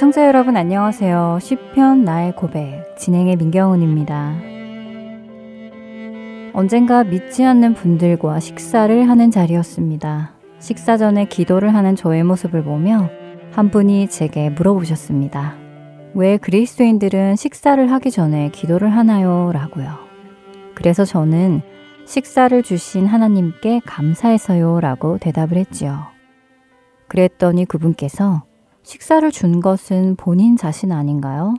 애청자 여러분 안녕하세요. 시편 나의 고백 진행의 민경훈입니다. 언젠가 믿지 않는 분들과 식사를 하는 자리였습니다. 식사 전에 기도를 하는 저의 모습을 보며 한 분이 제게 물어보셨습니다. 왜 그리스도인들은 식사를 하기 전에 기도를 하나요? 라고요. 그래서 저는 식사를 주신 하나님께 감사해서요. 라고 대답을 했지요. 그랬더니 그분께서 식사를 준 것은 본인 자신 아닌가요?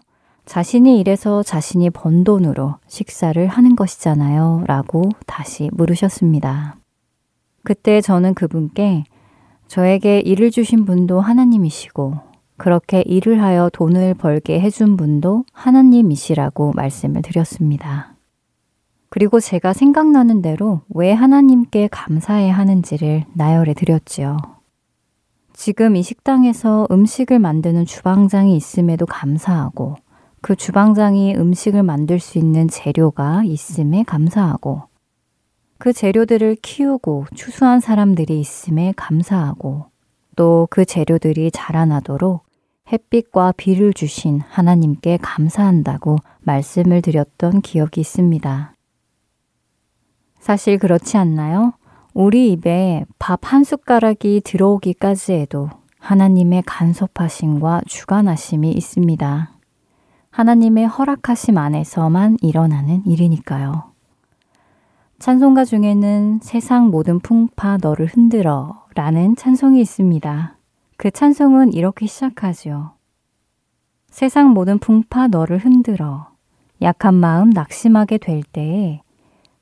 자신이 일해서 자신이 번 돈으로 식사를 하는 것이잖아요. 라고 다시 물으셨습니다. 그때 저는 그분께 저에게 일을 주신 분도 하나님이시고 그렇게 일을 하여 돈을 벌게 해준 분도 하나님이시라고 말씀을 드렸습니다. 그리고 제가 생각나는 대로 왜 하나님께 감사해야 하는지를 나열해 드렸지요. 지금 이 식당에서 음식을 만드는 주방장이 있음에도 감사하고 그 주방장이 음식을 만들 수 있는 재료가 있음에 감사하고 그 재료들을 키우고 추수한 사람들이 있음에 감사하고 또 그 재료들이 자라나도록 햇빛과 비를 주신 하나님께 감사한다고 말씀을 드렸던 기억이 있습니다. 사실 그렇지 않나요? 우리 입에 밥 한 숟가락이 들어오기까지 해도 하나님의 간섭하심과 주관하심이 있습니다. 하나님의 허락하심 안에서만 일어나는 일이니까요. 찬송가 중에는 세상 모든 풍파 너를 흔들어 라는 찬송이 있습니다. 그 찬송은 이렇게 시작하죠. 세상 모든 풍파 너를 흔들어 약한 마음 낙심하게 될 때에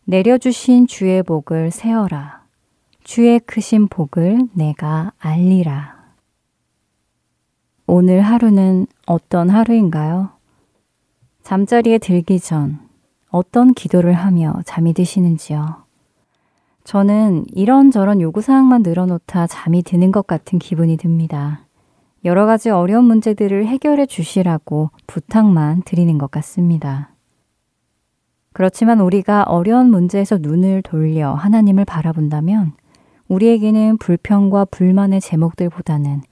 내려주신 주의 복을 세어라. 주의 크신 복을 내가 알리라. 오늘 하루는 어떤 하루인가요? 잠자리에 들기 전 어떤 기도를 하며 잠이 드시는지요? 저는 이런저런 요구사항만 늘어놓다 잠이 드는 것 같은 기분이 듭니다. 여러 가지 어려운 문제들을 해결해 주시라고 부탁만 드리는 것 같습니다. 그렇지만 우리가 어려운 문제에서 눈을 돌려 하나님을 바라본다면 우리에게는 불평과 불만의 제목들보다는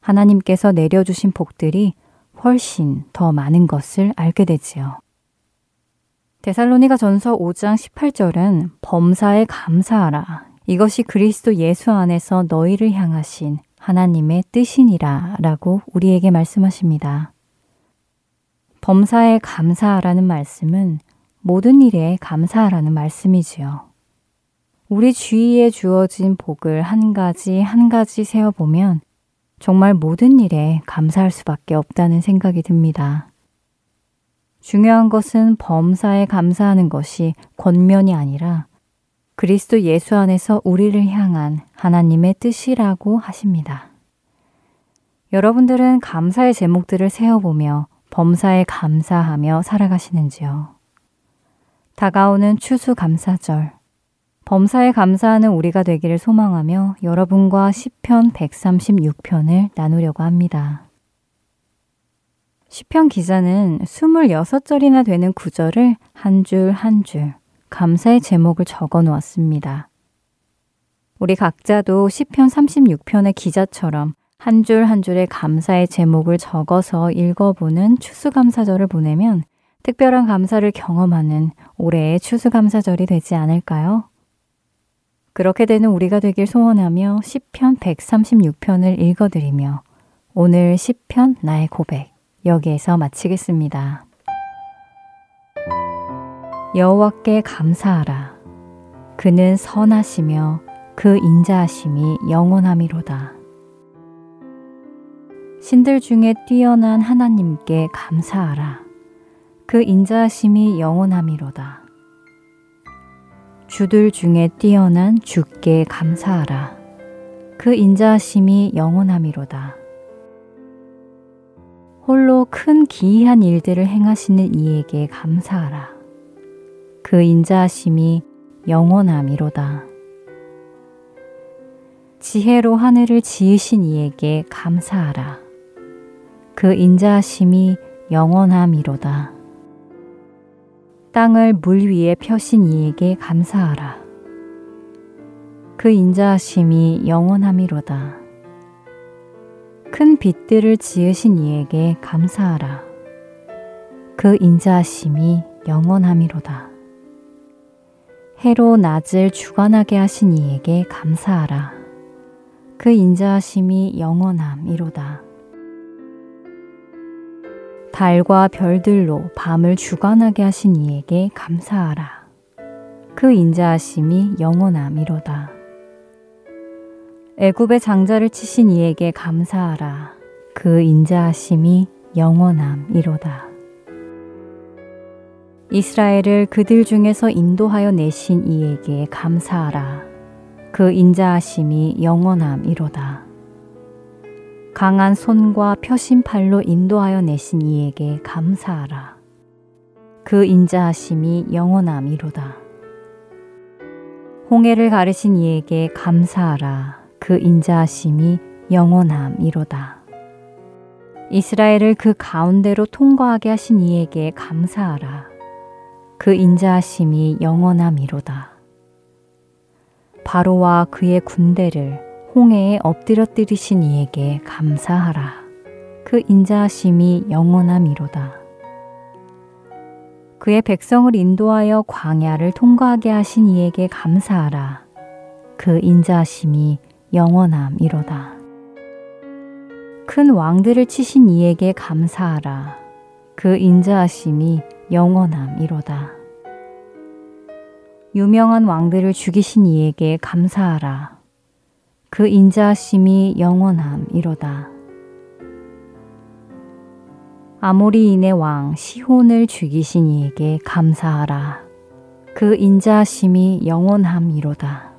하나님께서 내려주신 복들이 훨씬 더 많은 것을 알게 되지요. 데살로니가 전서 5장 18절은 범사에 감사하라. 이것이 그리스도 예수 안에서 너희를 향하신 하나님의 뜻이니라 라고 우리에게 말씀하십니다. 범사에 감사하라는 말씀은 모든 일에 감사하라는 말씀이지요. 우리 주위에 주어진 복을 한 가지 한 가지 세어보면 정말 모든 일에 감사할 수밖에 없다는 생각이 듭니다. 중요한 것은 범사에 감사하는 것이 권면이 아니라 그리스도 예수 안에서 우리를 향한 하나님의 뜻이라고 하십니다. 여러분들은 감사의 제목들을 세어보며 범사에 감사하며 살아가시는지요? 다가오는 추수감사절, 범사에 감사하는 우리가 되기를 소망하며 여러분과 시편 136편을 나누려고 합니다. 시편 기자는 26절이나 되는 구절을 한 줄 한 줄 감사의 제목을 적어 놓았습니다. 우리 각자도 시편 36편의 기자처럼 한 줄 한 줄의 감사의 제목을 적어서 읽어보는 추수감사절을 보내면 특별한 감사를 경험하는 올해의 추수감사절이 되지 않을까요? 그렇게 되는 우리가 되길 소원하며 시편 136편을 읽어드리며 오늘 시편 나의 고백 여기에서 마치겠습니다. 여호와께 감사하라. 그는 선하시며 그 인자하심이 영원함이로다. 신들 중에 뛰어난 하나님께 감사하라. 그 인자하심이 영원함이로다. 주들 중에 뛰어난 주께 감사하라. 그 인자하심이 영원함이로다. 홀로 큰 기이한 일들을 행하시는 이에게 감사하라. 그 인자하심이 영원함이로다. 지혜로 하늘을 지으신 이에게 감사하라. 그 인자하심이 영원함이로다. 땅을 물 위에 펴신 이에게 감사하라. 그 인자하심이 영원함이로다. 큰 빛들을 지으신 이에게 감사하라. 그 인자하심이 영원함이로다. 해로 낮을 주관하게 하신 이에게 감사하라. 그 인자하심이 영원함이로다. 달과 별들로 밤을 주관하게 하신 이에게 감사하라. 그 인자하심이 영원함이로다. 애굽의 장자를 치신 이에게 감사하라. 그 인자하심이 영원함이로다. 이스라엘을 그들 중에서 인도하여 내신 이에게 감사하라. 그 인자하심이 영원함이로다. 강한 손과 펴신 팔로 인도하여 내신 이에게 감사하라. 그 인자하심이 영원함이로다. 홍해를 가르신 이에게 감사하라. 그 인자하심이 영원함이로다. 이스라엘을 그 가운데로 통과하게 하신 이에게 감사하라. 그 인자하심이 영원함이로다. 바로와 그의 군대를 홍해에 엎드려뜨리신 이에게 감사하라. 그 인자하심이 영원함이로다. 그의 백성을 인도하여 광야를 통과하게 하신 이에게 감사하라. 그 인자하심이 영원함이로다. 큰 왕들을 치신 이에게 감사하라. 그 인자하심이 영원함이로다. 유명한 왕들을 죽이신 이에게 감사하라. 그 인자심이 영원함이로다. 아모리인의 왕 시혼을 죽이신 이에게 감사하라. 그 인자심이 영원함이로다.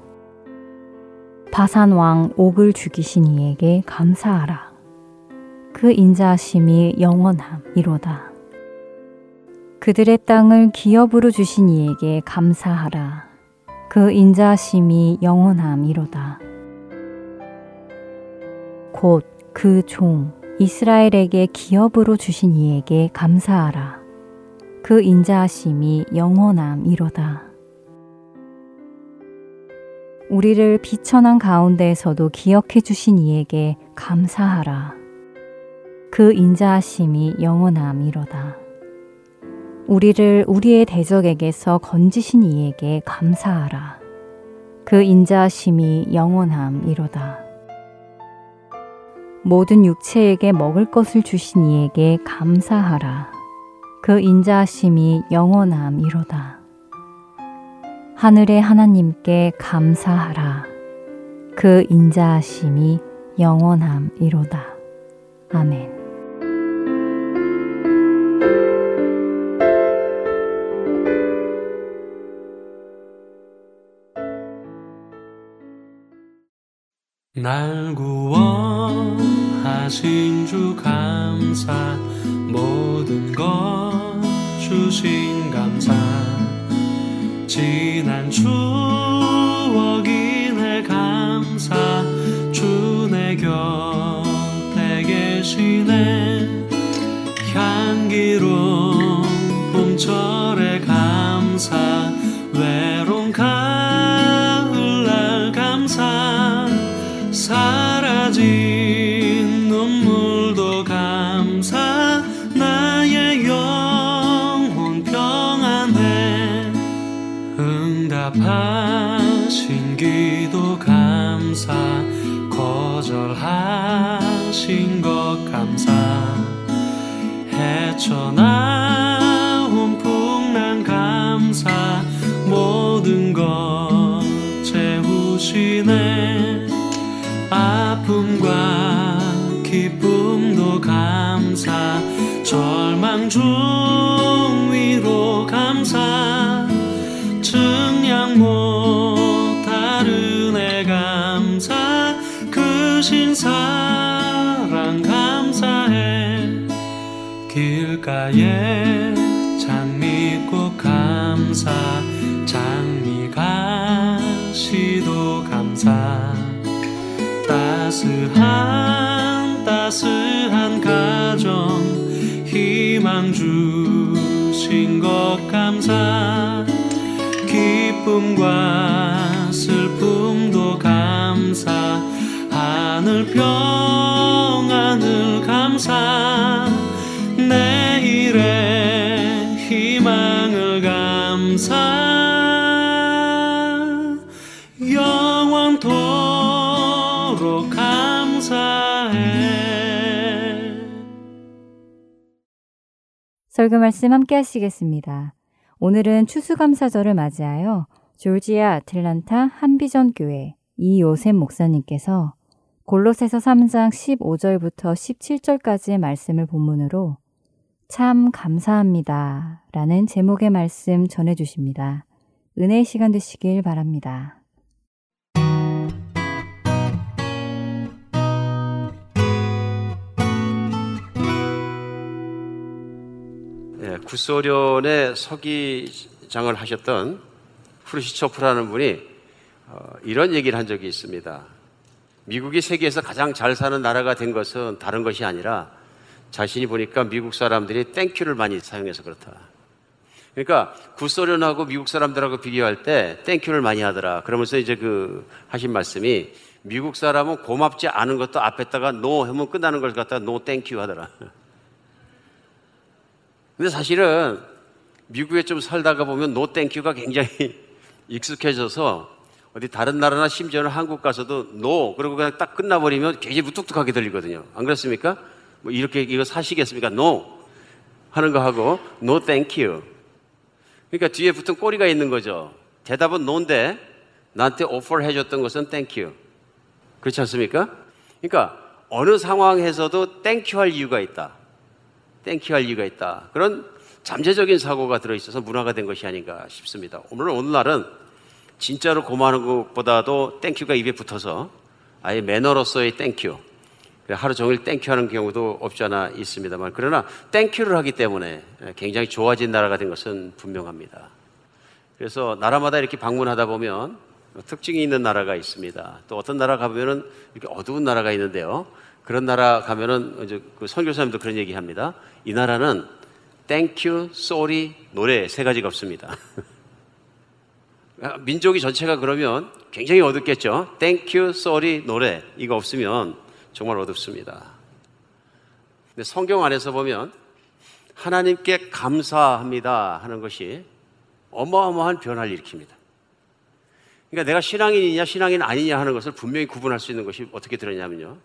바산 왕 옥을 죽이신 이에게 감사하라. 그 인자심이 영원함이로다. 그들의 땅을 기업으로 주신 이에게 감사하라. 그 인자심이 영원함이로다. 곧 그 종 이스라엘에게 기업으로 주신 이에게 감사하라. 그 인자심이 영원함이로다. 우리를 비천한 가운데에서도 기억해 주신 이에게 감사하라. 그 인자심이 영원함이로다. 우리를 우리의 대적에게서 건지신 이에게 감사하라. 그 인자심이 영원함이로다. 모든 육체에게 먹을 것을 주신 이에게 감사하라. 그 인자심이 영원함이로다. 하늘의 하나님께 감사하라. 그 인자심이 영원함이로다. 아멘. 날 구원 하신 주 감사 모든 것 주신 감사. 지난 추억이네 감사 주 내 곁에 계시네. 향기로운 봄철에 감사 헤쳐 기쁨과 슬픔도 감사 하늘 평안을 감사. 내일의 희망을 감사. 영원토록 감사해. 설교 말씀 함께 하시겠습니다. 오늘은 추수감사절을 맞이하여 졸지아 아틀란타 한비전 교회 이요셉 목사님께서 골로새서 3장 15절부터 17절까지의 말씀을 본문으로 참 감사합니다. 라는 제목의 말씀 전해 주십니다. 은혜의 시간 되시길 바랍니다. 예, 구소련의 서기장을 하셨던 흐루시초프라는 분이 어, 이런 얘기를 한 적이 있습니다. 미국이 세계에서 가장 잘 사는 나라가 된 것은 다른 것이 아니라 자신이 보니까 미국 사람들이 thank you를 많이 사용해서 그렇다. 그러니까 구소련하고 미국 사람들하고 비교할 때 thank you를 많이 하더라. 그러면서 이제 그 하신 말씀이 미국 사람은 고맙지 않은 것도 앞에다가 no 하면 끝나는 걸 갖다가 no thank you 하더라. 근데 사실은 미국에 좀 살다가 보면 no thank you가 굉장히 익숙해져서 어디 다른 나라나 심지어는 한국 가서도 no 그리고 그냥 딱 끝나버리면 굉장히 무뚝뚝하게 들리거든요. 안 그렇습니까? 뭐 이렇게 이거 사시겠습니까? no 하는 거 하고 no thank you. 그러니까 뒤에 붙은 꼬리가 있는 거죠. 대답은 no인데 나한테 오퍼 해줬던 것은 thank you. 그렇지 않습니까? 그러니까 어느 상황에서도 thank you 할 이유가 있다. thank you 할 이유가 있다. 그런 잠재적인 사고가 들어있어서 문화가 된 것이 아닌가 싶습니다. 오늘 오늘날은 진짜로 고마운 것보다도 thank you가 입에 붙어서 아예 매너로서의 thank you. 하루 종일 thank you 하는 경우도 없지 않아 있습니다만 그러나 thank you를 하기 때문에 굉장히 좋아진 나라가 된 것은 분명합니다. 그래서 나라마다 이렇게 방문하다 보면 특징이 있는 나라가 있습니다. 또 어떤 나라 가보면은 이렇게 어두운 나라가 있는데요. 그런 나라 가면은 이제 그 선교사님도 그런 얘기 합니다. 이 나라는 thank you, sorry, 노래 세 가지가 없습니다. 민족이 전체가 그러면 굉장히 어둡겠죠. thank you, sorry, 노래 이거 없으면 정말 어둡습니다. 근데 성경 안에서 보면 하나님께 감사합니다 하는 것이 어마어마한 변화를 일으킵니다. 그러니까 내가 신앙인이냐 신앙인 아니냐 하는 것을 분명히 구분할 수 있는 것이 어떻게 드러냐면요.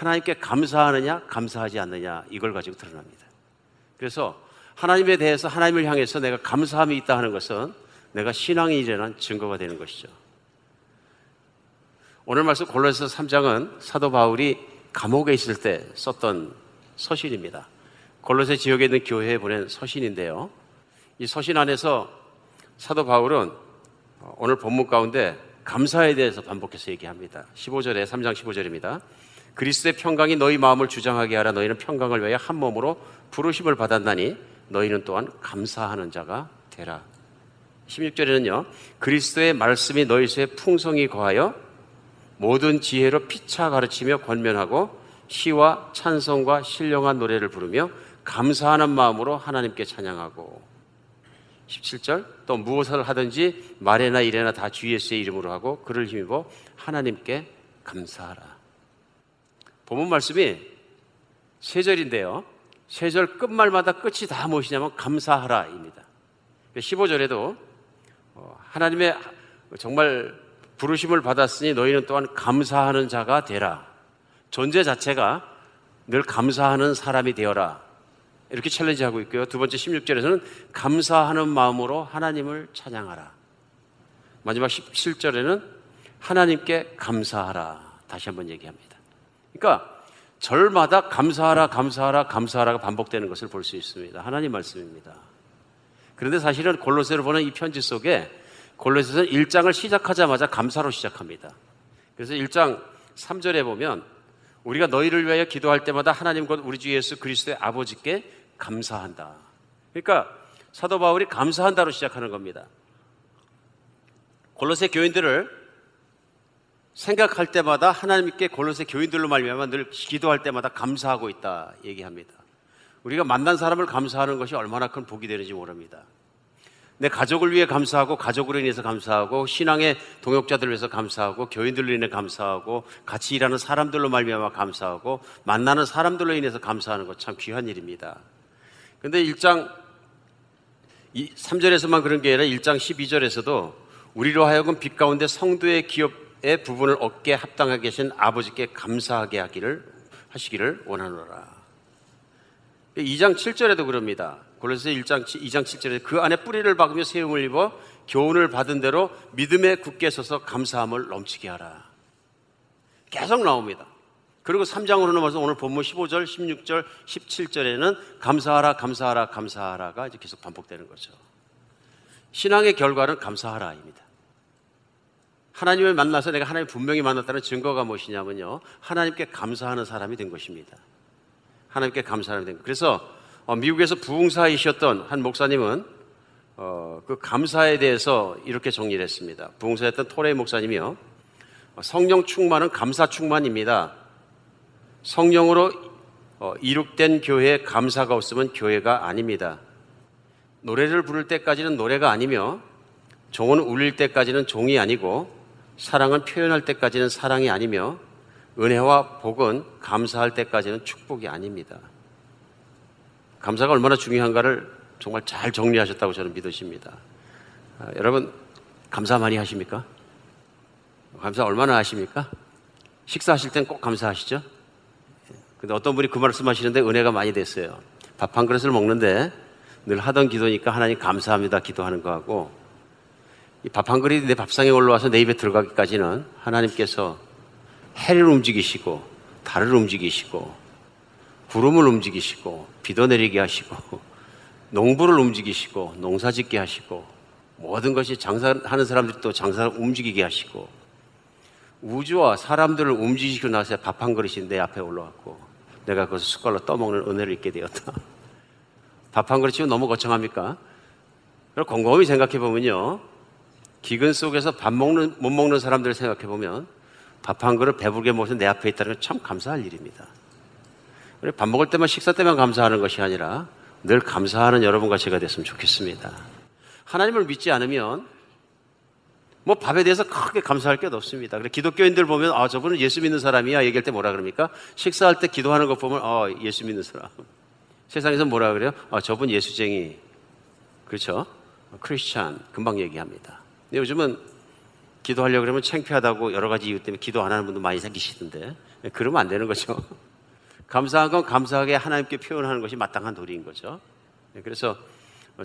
하나님께 감사하느냐 감사하지 않느냐 이걸 가지고 드러납니다. 그래서 하나님에 대해서 하나님을 향해서 내가 감사함이 있다 하는 것은 내가 신앙인이라는 증거가 되는 것이죠. 오늘 말씀 골로새서 3장은 사도 바울이 감옥에 있을 때 썼던 서신입니다. 골로새 지역에 있는 교회에 보낸 서신인데요. 이 서신 안에서 사도 바울은 오늘 본문 가운데 감사에 대해서 반복해서 얘기합니다. 15절에 3장 15절입니다. 그리스도의 평강이 너희 마음을 주장하게 하라 너희는 평강을 위하여 한 몸으로 부르심을 받았나니 너희는 또한 감사하는 자가 되라. 16절에는요. 그리스도의 말씀이 너희 속에 풍성히 거하여 모든 지혜로 피차 가르치며 권면하고 시와 찬송과 신령한 노래를 부르며 감사하는 마음으로 하나님께 찬양하고 17절 또 무엇을 하든지 말에나 일에나 다 주 예수의 이름으로 하고 그를 힘입어 하나님께 감사하라. 본문 말씀이 세 절인데요. 세 절 끝말마다 끝이 다 무엇이냐면 감사하라입니다. 15절에도 어, 하나님의 정말 부르심을 받았으니 너희는 또한 감사하는 자가 되라. 존재 자체가 늘 감사하는 사람이 되어라. 이렇게 챌린지하고 있고요. 두 번째 16절에서는 감사하는 마음으로 하나님을 찬양하라. 마지막 17절에는 하나님께 감사하라. 다시 한번 얘기합니다. 그러니까 절마다 감사하라, 감사하라, 감사하라가 반복되는 것을 볼 수 있습니다. 하나님 말씀입니다. 그런데 사실은 골로새로 보는 이 편지 속에 골로새서는 1장을 시작하자마자 감사로 시작합니다. 그래서 1장 3절에 보면 우리가 너희를 위하여 기도할 때마다 하나님 곧 우리 주 예수 그리스도의 아버지께 감사한다. 그러니까 사도 바울이 감사한다로 시작하는 겁니다. 골로새 교인들을 생각할 때마다 하나님께 골로새 교인들로 말미암아 늘 기도할 때마다 감사하고 있다 얘기합니다. 우리가 만난 사람을 감사하는 것이 얼마나 큰 복이 되는지 모릅니다. 내 가족을 위해 감사하고 가족으로 인해서 감사하고 신앙의 동역자들을 위해서 감사하고 교인들로 인해 감사하고 같이 일하는 사람들로 말미암아 감사하고 만나는 사람들로 인해서 감사하는 것 참 귀한 일입니다. 근데 1장 3절에서만 그런 게 아니라 1장 12절에서도 우리로 하여금 빛 가운데 성도의 기업 의 부분을 얻게 합당하게 계신 아버지께 감사하게 하기를 하시기를 원하노라. 2장 7절에도 그럽니다. 골로새 1장 2장 7절에 그 안에 뿌리를 박으며 세움을 입어 교훈을 받은 대로 믿음에 굳게 서서 감사함을 넘치게 하라. 계속 나옵니다. 그리고 3장으로 넘어서 오늘 본문 15절, 16절, 17절에는 감사하라, 감사하라, 감사하라가 이제 계속 반복되는 거죠. 신앙의 결과는 감사하라입니다. 하나님을 만나서 내가 하나님 분명히 만났다는 증거가 무엇이냐면요. 하나님께 감사하는 사람이 된 것입니다. 하나님께 감사하는 된 것. 그래서 어, 미국에서 부흥사이셨던 한 목사님은 어, 그 감사에 대해서 이렇게 정리를 했습니다. 부흥사였던 토레이 목사님이요. 어, 성령 충만은 감사 충만입니다. 성령으로 어, 이룩된 교회에 감사가 없으면 교회가 아닙니다. 노래를 부를 때까지는 노래가 아니며 종은 울릴 때까지는 종이 아니고 사랑은 표현할 때까지는 사랑이 아니며 은혜와 복은 감사할 때까지는 축복이 아닙니다. 감사가 얼마나 중요한가를 정말 잘 정리하셨다고 저는 믿으십니다. 아, 여러분 감사 많이 하십니까? 감사 얼마나 하십니까? 식사하실 땐 꼭 감사하시죠? 근데 어떤 분이 그 말씀 하시는데 은혜가 많이 됐어요. 밥 한 그릇을 먹는데 늘 하던 기도니까 하나님 감사합니다 기도하는 거하고 이 밥 한 그릇이 내 밥상에 올라와서 내 입에 들어가기까지는 하나님께서 해를 움직이시고 달을 움직이시고 구름을 움직이시고 비도 내리게 하시고 농부를 움직이시고 농사 짓게 하시고 모든 것이 장사하는 사람들이 또 장사를 움직이게 하시고 우주와 사람들을 움직이시고 나서 밥 한 그릇이 내 앞에 올라왔고 내가 그것을 숟갈로 떠먹는 은혜를 잊게 되었다. 밥 한 그릇이면 너무 거창합니까? 그럼 곰곰이 생각해 보면요. 기근 속에서 밥 먹는, 못 먹는 사람들을 생각해 보면 밥 한 그릇 배부르게 먹어서 내 앞에 있다는 건 참 감사할 일입니다. 밥 먹을 때만 식사 때만 감사하는 것이 아니라 늘 감사하는 여러분과 제가 됐으면 좋겠습니다. 하나님을 믿지 않으면 뭐 밥에 대해서 크게 감사할 게 없습니다. 그래 기독교인들 보면 아 저분은 예수 믿는 사람이야 얘기할 때 뭐라 그럽니까? 식사할 때 기도하는 거 보면 아 예수 믿는 사람. 세상에서 뭐라 그래요? 아 저분 예수쟁이. 그렇죠? 크리스찬 금방 얘기합니다. 근데 요즘은 기도하려고 그러면 창피하다고 여러 가지 이유 때문에 기도 안 하는 분도 많이 생기시던데 그러면 안 되는 거죠. 감사한 건 감사하게 하나님께 표현하는 것이 마땅한 도리인 거죠. 그래서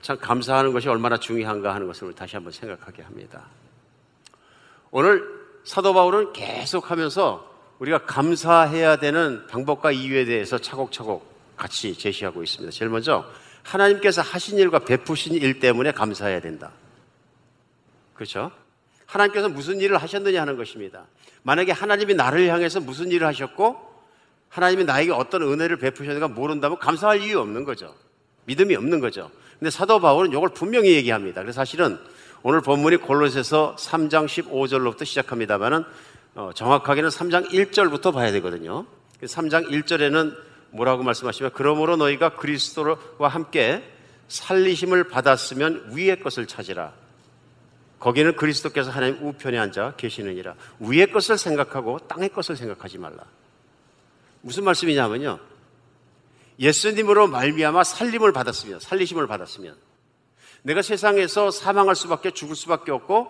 참 감사하는 것이 얼마나 중요한가 하는 것을 다시 한번 생각하게 합니다. 오늘 사도 바울은 계속하면서 우리가 감사해야 되는 방법과 이유에 대해서 차곡차곡 같이 제시하고 있습니다. 제일 먼저 하나님께서 하신 일과 베푸신 일 때문에 감사해야 된다. 그렇죠? 하나님께서 무슨 일을 하셨느냐 하는 것입니다. 만약에 하나님이 나를 향해서 무슨 일을 하셨고 하나님이 나에게 어떤 은혜를 베푸셨는가 모른다면 감사할 이유 없는 거죠. 믿음이 없는 거죠. 근데 사도 바울은 이걸 분명히 얘기합니다. 그래서 사실은 오늘 본문이 골로새서 3장 15절로부터 시작합니다만은 어, 정확하게는 3장 1절부터 봐야 되거든요. 3장 1절에는 뭐라고 말씀하시면 그러므로 너희가 그리스도와 함께 살리심을 받았으면 위의 것을 찾으라. 거기는 그리스도께서 하나님 우편에 앉아 계시느니라. 위의 것을 생각하고 땅의 것을 생각하지 말라. 무슨 말씀이냐면요. 예수님으로 말미암아 살림을 받았으면, 살리심을 받았으면 내가 세상에서 사망할 수밖에 죽을 수밖에 없고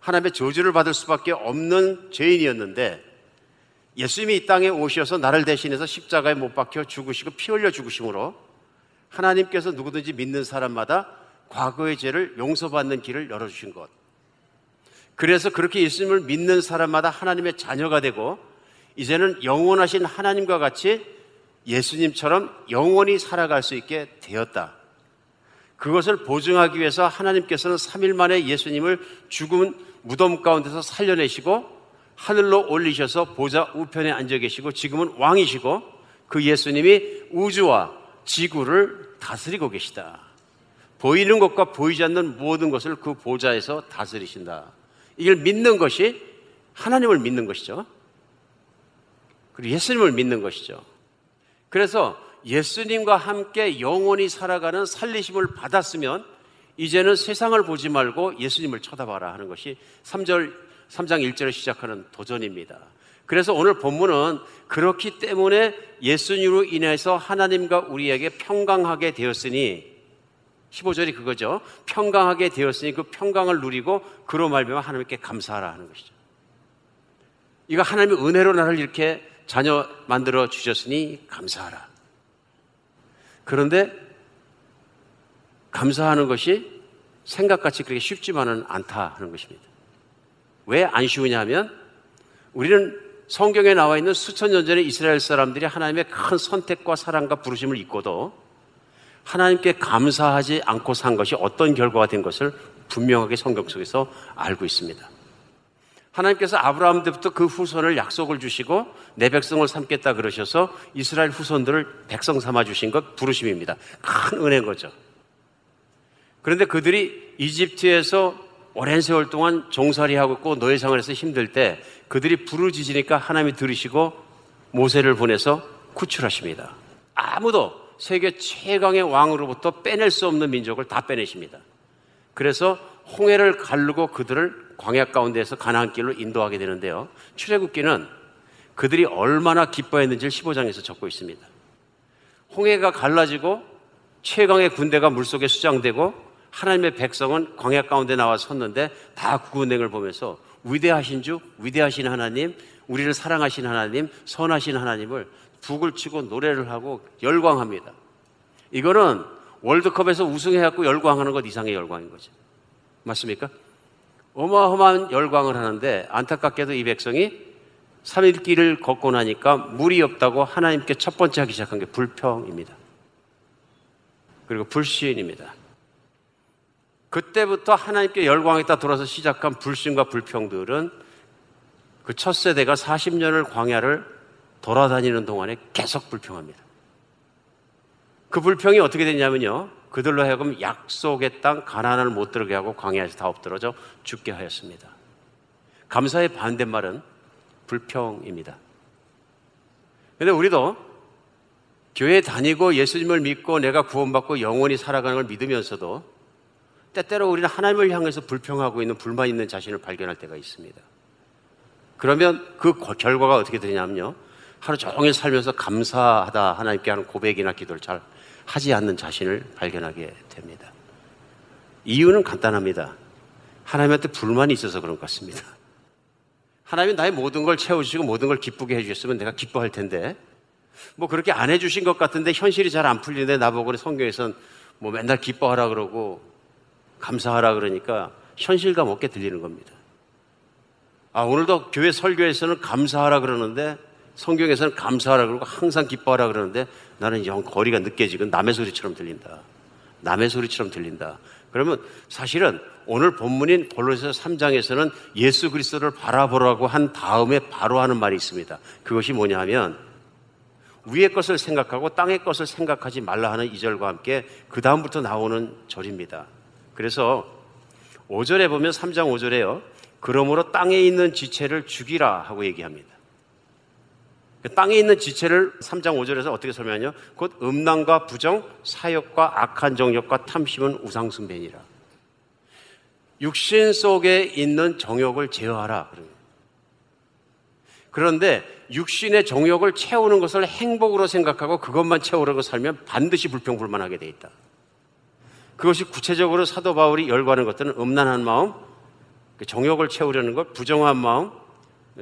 하나님의 저주를 받을 수밖에 없는 죄인이었는데 예수님이 이 땅에 오셔서 나를 대신해서 십자가에 못 박혀 죽으시고 피 흘려 죽으심으로 하나님께서 누구든지 믿는 사람마다 과거의 죄를 용서받는 길을 열어주신 것. 그래서 그렇게 예수님을 믿는 사람마다 하나님의 자녀가 되고 이제는 영원하신 하나님과 같이 예수님처럼 영원히 살아갈 수 있게 되었다. 그것을 보증하기 위해서 하나님께서는 3일 만에 예수님을 죽은 무덤 가운데서 살려내시고 하늘로 올리셔서 보좌 우편에 앉아 계시고 지금은 왕이시고 그 예수님이 우주와 지구를 다스리고 계시다. 보이는 것과 보이지 않는 모든 것을 그 보좌에서 다스리신다. 이걸 믿는 것이 하나님을 믿는 것이죠. 그리고 예수님을 믿는 것이죠. 그래서 예수님과 함께 영원히 살아가는 살리심을 받았으면 이제는 세상을 보지 말고 예수님을 쳐다봐라 하는 것이 3절 3장 1절에 시작하는 도전입니다. 그래서 오늘 본문은 그렇기 때문에 예수님으로 인해서 하나님과 우리에게 평강하게 되었으니 15절이 그거죠. 평강하게 되었으니 그 평강을 누리고 그로 말미암아 하나님께 감사하라 하는 것이죠. 이거 하나님의 은혜로 나를 이렇게 자녀 만들어 주셨으니 감사하라. 그런데 감사하는 것이 생각같이 그렇게 쉽지만은 않다 하는 것입니다. 왜 안 쉬우냐 하면 우리는 성경에 나와 있는 수천 년 전에 이스라엘 사람들이 하나님의 큰 선택과 사랑과 부르심을 잊고도 하나님께 감사하지 않고 산 것이 어떤 결과가 된 것을 분명하게 성경 속에서 알고 있습니다. 하나님께서 아브라함 때부터 그 후손을 약속을 주시고 내 백성을 삼겠다 그러셔서 이스라엘 후손들을 백성 삼아 주신 것 부르심입니다. 큰 은혜인 거죠. 그런데 그들이 이집트에서 오랜 세월 동안 종살이하고 있고 노예 생활에서 힘들 때 그들이 부르짖으니까 하나님이 들으시고 모세를 보내서 구출하십니다. 아무도 세계 최강의 왕으로부터 빼낼 수 없는 민족을 다 빼내십니다. 그래서 홍해를 가르고 그들을 광야 가운데에서 가나안 길로 인도하게 되는데요. 출애굽기는 그들이 얼마나 기뻐했는지를 15장에서 적고 있습니다. 홍해가 갈라지고 최강의 군대가 물속에 수장되고 하나님의 백성은 광야 가운데 나와 섰는데 다 구군행을 보면서 위대하신 주, 위대하신 하나님, 우리를 사랑하신 하나님, 선하신 하나님을 북을 치고 노래를 하고 열광합니다. 이거는 월드컵에서 우승해갖고 열광하는 것 이상의 열광인 거죠. 맞습니까? 어마어마한 열광을 하는데 안타깝게도 이 백성이 3일 길을 걷고 나니까 물이 없다고 하나님께 첫 번째 하기 시작한 게 불평입니다. 그리고 불신입니다. 그때부터 하나님께 열광했다 돌아서 시작한 불신과 불평들은 그 첫 세대가 40년을 광야를 돌아다니는 동안에 계속 불평합니다. 그 불평이 어떻게 됐냐면요. 그들로 하여금 약속의 땅 가나안을 못 들어게 하고 광야에서 다 엎드러져 죽게 하였습니다. 감사의 반대말은 불평입니다. 근데 우리도 교회 다니고 예수님을 믿고 내가 구원받고 영원히 살아가는 걸 믿으면서도 때때로 우리는 하나님을 향해서 불평하고 있는 불만 있는 자신을 발견할 때가 있습니다. 그러면 그 결과가 어떻게 되냐면요. 하루 종일 살면서 감사하다 하나님께 하는 고백이나 기도를 잘 하지 않는 자신을 발견하게 됩니다. 이유는 간단합니다. 하나님한테 불만이 있어서 그런 것 같습니다. 하나님이 나의 모든 걸 채워주시고 모든 걸 기쁘게 해주셨으면 내가 기뻐할 텐데, 뭐 그렇게 안 해주신 것 같은데 현실이 잘 안 풀리는데 나보고는 성경에선 뭐 맨날 기뻐하라 그러고 감사하라 그러니까 현실감 없게 들리는 겁니다. 아, 오늘도 교회 설교에서는 감사하라 그러는데 성경에서는 감사하라 그러고 항상 기뻐하라 그러는데 나는 영 거리가 느껴지고 남의 소리처럼 들린다. 남의 소리처럼 들린다. 그러면 사실은 오늘 본문인 골로새서 3장에서는 예수 그리스도를 바라보라고 한 다음에 바로 하는 말이 있습니다. 그것이 뭐냐 하면 위의 것을 생각하고 땅의 것을 생각하지 말라 하는 이절과 함께 그 다음부터 나오는 절입니다. 그래서 5절에 보면 3장 5절에요. 그러므로 땅에 있는 지체를 죽이라 하고 얘기합니다. 그 땅에 있는 지체를 3장 5절에서 어떻게 설명하냐? 곧 음란과 부정, 사욕과 악한 정욕과 탐심은 우상숭배니라. 육신 속에 있는 정욕을 제어하라. 그런데 육신의 정욕을 채우는 것을 행복으로 생각하고 그것만 채우려고 살면 반드시 불평불만하게 돼 있다. 그것이 구체적으로 사도 바울이 열거하는 것들은 음란한 마음, 그 정욕을 채우려는 것, 부정한 마음,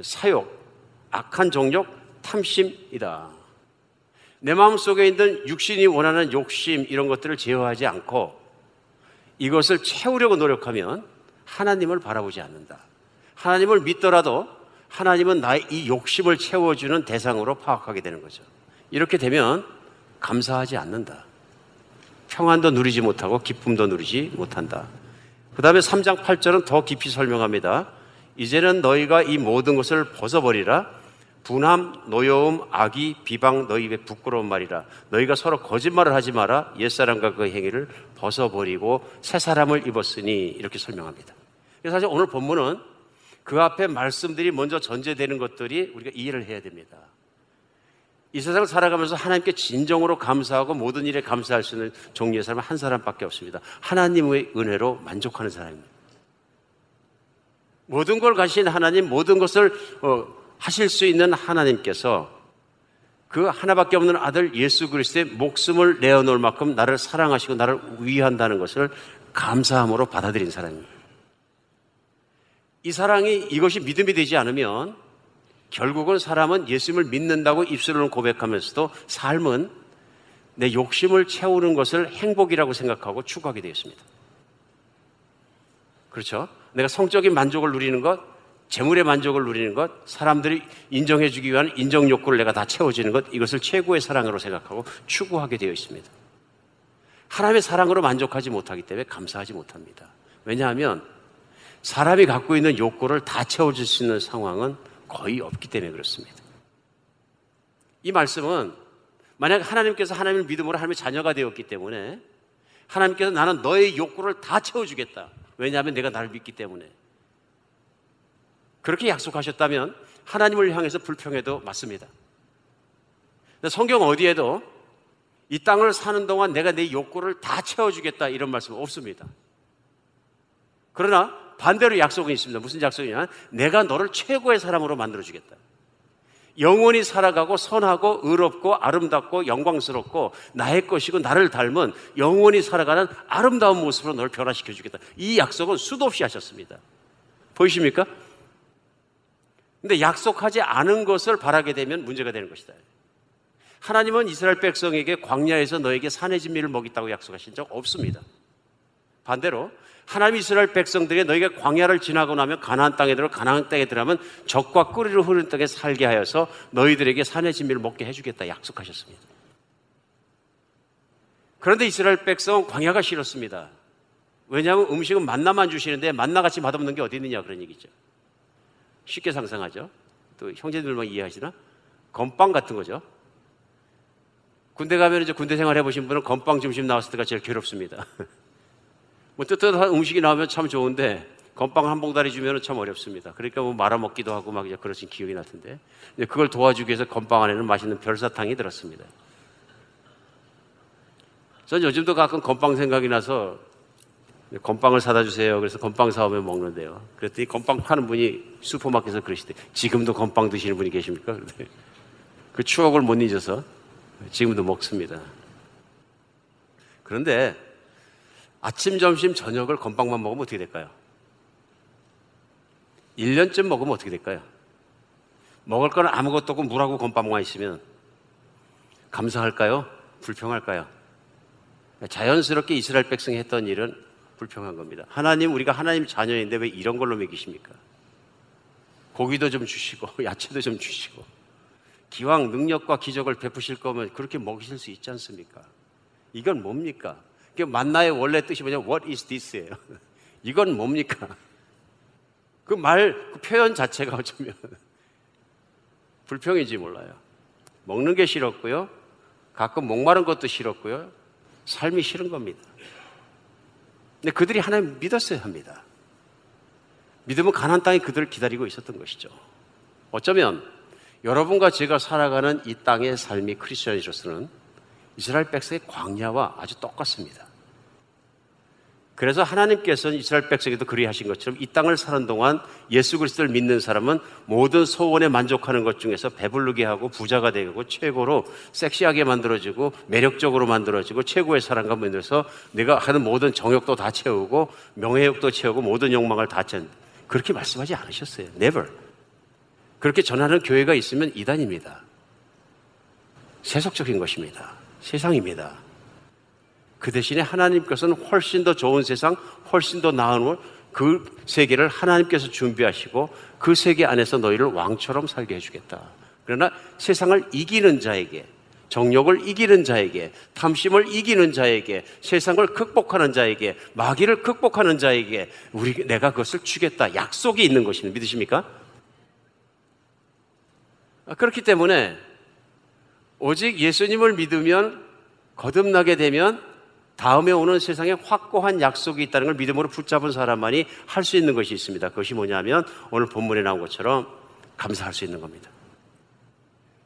사욕, 악한 정욕, 탐심이다. 내 마음 속에 있는 육신이 원하는 욕심 이런 것들을 제어하지 않고 이것을 채우려고 노력하면 하나님을 바라보지 않는다. 하나님을 믿더라도 하나님은 나의 이 욕심을 채워주는 대상으로 파악하게 되는 거죠. 이렇게 되면 감사하지 않는다. 평안도 누리지 못하고 기쁨도 누리지 못한다. 그 다음에 3장 8절은 더 깊이 설명합니다. 이제는 너희가 이 모든 것을 벗어버리라. 분함, 노여움, 악의, 비방 너희 입에 부끄러운 말이라. 너희가 서로 거짓말을 하지 마라. 옛사람과 그 행위를 벗어버리고 새 사람을 입었으니 이렇게 설명합니다. 사실 오늘 본문은 그 앞에 말씀들이 먼저 전제되는 것들이 우리가 이해를 해야 됩니다. 이 세상을 살아가면서 하나님께 진정으로 감사하고 모든 일에 감사할 수 있는 종류의 사람은 한 사람밖에 없습니다. 하나님의 은혜로 만족하는 사람입니다. 모든 걸 가신 하나님, 모든 것을 어, 하실 수 있는 하나님께서 그 하나밖에 없는 아들 예수 그리스도의 목숨을 내어놓을 만큼 나를 사랑하시고 나를 위한다는 것을 감사함으로 받아들인 사람입니다. 이 사랑이 이것이 믿음이 되지 않으면 결국은 사람은 예수님을 믿는다고 입술로는 고백하면서도 삶은 내 욕심을 채우는 것을 행복이라고 생각하고 추구하게 되었습니다. 그렇죠? 내가 성적인 만족을 누리는 것, 재물의 만족을 누리는 것, 사람들이 인정해 주기 위한 인정 욕구를 내가 다 채워지는 것, 이것을 최고의 사랑으로 생각하고 추구하게 되어 있습니다. 하나님의 사랑으로 만족하지 못하기 때문에 감사하지 못합니다. 왜냐하면 사람이 갖고 있는 욕구를 다 채워줄 수 있는 상황은 거의 없기 때문에 그렇습니다. 이 말씀은 만약 하나님께서 하나님을 믿음으로 하나님의 자녀가 되었기 때문에 하나님께서 나는 너의 욕구를 다 채워주겠다. 왜냐하면 내가 나를 믿기 때문에. 그렇게 약속하셨다면 하나님을 향해서 불평해도 맞습니다. 성경 어디에도 이 땅을 사는 동안 내가 내 욕구를 다 채워주겠다 이런 말씀 없습니다. 그러나 반대로 약속은 있습니다. 무슨 약속이냐? 내가 너를 최고의 사람으로 만들어주겠다. 영원히 살아가고 선하고 의롭고 아름답고 영광스럽고 나의 것이고 나를 닮은 영원히 살아가는 아름다운 모습으로 너를 변화시켜 주겠다. 이 약속은 수도 없이 하셨습니다. 보이십니까? 근데 약속하지 않은 것을 바라게 되면 문제가 되는 것이다. 하나님은 이스라엘 백성에게 광야에서 너에게 산의 진미를 먹이다고 약속하신 적 없습니다. 반대로 하나님 이스라엘 백성들에게 너희가 광야를 지나고 나면 가나안 땅에 들어 가나안 땅에 들어가면 적과 꿀이로 흐르는 땅에 살게 하여서 너희들에게 산의 진미를 먹게 해주겠다 약속하셨습니다. 그런데 이스라엘 백성은 광야가 싫었습니다. 왜냐하면 음식은 만나만 주시는데 만나같이 맛없는 게 어디 있느냐 그런 얘기죠. 쉽게 상상하죠. 또 형제들만 이해하시나? 건빵 같은 거죠. 군대 가면 이제 군대 생활 해보신 분은 건빵 점심 나왔을 때가 제일 괴롭습니다. 뭐 뜨뜻한 음식이 나오면 참 좋은데 건빵 한 봉다리 주면 참 어렵습니다. 그러니까 뭐 말아먹기도 하고 막 이제 그러신 기억이 나던데 그걸 도와주기 위해서 건빵 안에는 맛있는 별사탕이 들었습니다. 전 요즘도 가끔 건빵 생각이 나서 건빵을 사다 주세요. 그래서 건빵 사오면 먹는데요. 그랬더니 건빵 파는 분이 슈퍼마켓에서 그러시대. 지금도 건빵 드시는 분이 계십니까? 그 추억을 못 잊어서 지금도 먹습니다. 그런데 아침, 점심, 저녁을 건빵만 먹으면 어떻게 될까요? 1년쯤 먹으면 어떻게 될까요? 먹을 거는 아무것도 없고 물하고 건빵만 있으면 감사할까요? 불평할까요? 자연스럽게 이스라엘 백성이 했던 일은 불평한 겁니다. 하나님, 우리가 하나님 자녀인데 왜 이런 걸로 먹이십니까? 고기도 좀 주시고, 야채도 좀 주시고, 기왕 능력과 기적을 베푸실 거면 그렇게 먹이실 수 있지 않습니까? 이건 뭡니까? 그 만나의 원래 뜻이 뭐냐? What is this예요. 이건 뭡니까? 그 말, 그 표현 자체가 어쩌면 불평인지 몰라요. 먹는 게 싫었고요. 가끔 목마른 것도 싫었고요. 삶이 싫은 겁니다. 근데 그들이 하나님 믿었어야 합니다. 믿음은 가난 땅에 그들을 기다리고 있었던 것이죠. 어쩌면 여러분과 제가 살아가는 이 땅의 삶이 크리스천이로서는 이스라엘 백성의 광야와 아주 똑같습니다. 그래서 하나님께서는 이스라엘 백성에도 그리하신 것처럼 이 땅을 사는 동안 예수 그리스도를 믿는 사람은 모든 소원에 만족하는 것 중에서 배부르게 하고 부자가 되고 최고로 섹시하게 만들어지고 매력적으로 만들어지고 최고의 사랑과 만들어서 내가 하는 모든 정욕도 다 채우고 명예욕도 채우고 모든 욕망을 다 채운 그렇게 말씀하지 않으셨어요. Never. 그렇게 전하는 교회가 있으면 이단입니다. 세속적인 것입니다. 세상입니다. 그 대신에 하나님께서는 훨씬 더 좋은 세상, 훨씬 더 나은 그 세계를 하나님께서 준비하시고 그 세계 안에서 너희를 왕처럼 살게 해주겠다. 그러나 세상을 이기는 자에게, 정욕을 이기는 자에게, 탐심을 이기는 자에게, 세상을 극복하는 자에게, 마귀를 극복하는 자에게 우리 내가 그것을 주겠다. 약속이 있는 것입니다. 믿으십니까? 아, 그렇기 때문에 오직 예수님을 믿으면 거듭나게 되면 다음에 오는 세상에 확고한 약속이 있다는 걸 믿음으로 붙잡은 사람만이 할 수 있는 것이 있습니다. 그것이 뭐냐면 오늘 본문에 나온 것처럼 감사할 수 있는 겁니다.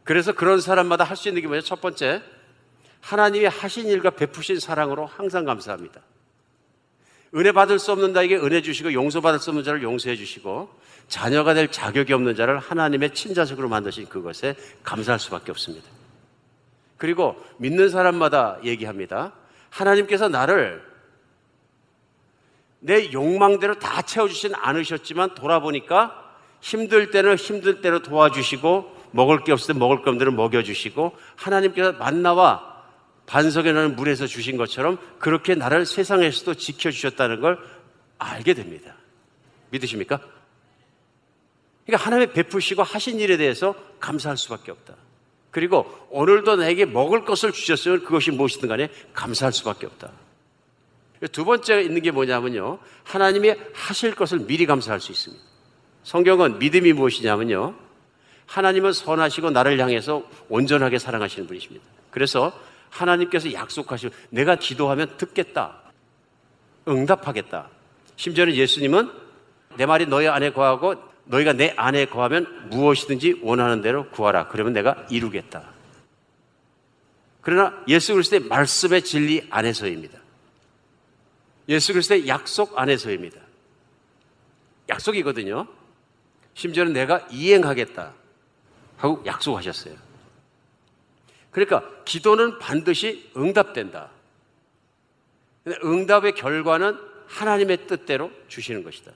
그래서 그런 사람마다 할 수 있는 게 뭐냐? 첫 번째, 하나님이 하신 일과 베푸신 사랑으로 항상 감사합니다. 은혜 받을 수 없는 자에게 은혜 주시고 용서받을 수 없는 자를 용서해 주시고 자녀가 될 자격이 없는 자를 하나님의 친자식으로 만드신 그것에 감사할 수밖에 없습니다. 그리고 믿는 사람마다 얘기합니다. 하나님께서 나를 내 욕망대로 다 채워주진 않으셨지만 돌아보니까 힘들 때는 힘들 때로 도와주시고 먹을 게 없을 때 먹을 대로 먹여주시고 하나님께서 만나와 반석에 나는 물에서 주신 것처럼 그렇게 나를 세상에서도 지켜주셨다는 걸 알게 됩니다. 믿으십니까? 그러니까 하나님의 베푸시고 하신 일에 대해서 감사할 수밖에 없다. 그리고 오늘도 나에게 먹을 것을 주셨으면 그것이 무엇이든 간에 감사할 수밖에 없다. 두 번째 있는 게 뭐냐면요. 하나님이 하실 것을 미리 감사할 수 있습니다. 성경은 믿음이 무엇이냐면요. 하나님은 선하시고 나를 향해서 온전하게 사랑하시는 분이십니다. 그래서 하나님께서 약속하시고 내가 기도하면 듣겠다. 응답하겠다. 심지어는 예수님은 내 말이 너희 안에 거하고 너희가 내 안에 거하면 무엇이든지 원하는 대로 구하라. 그러면 내가 이루겠다. 그러나 예수 그리스도의 말씀의 진리 안에서입니다. 예수 그리스도의 약속 안에서입니다. 약속이거든요. 심지어는 내가 이행하겠다 하고 약속하셨어요. 그러니까 기도는 반드시 응답된다. 응답의 결과는 하나님의 뜻대로 주시는 것이다.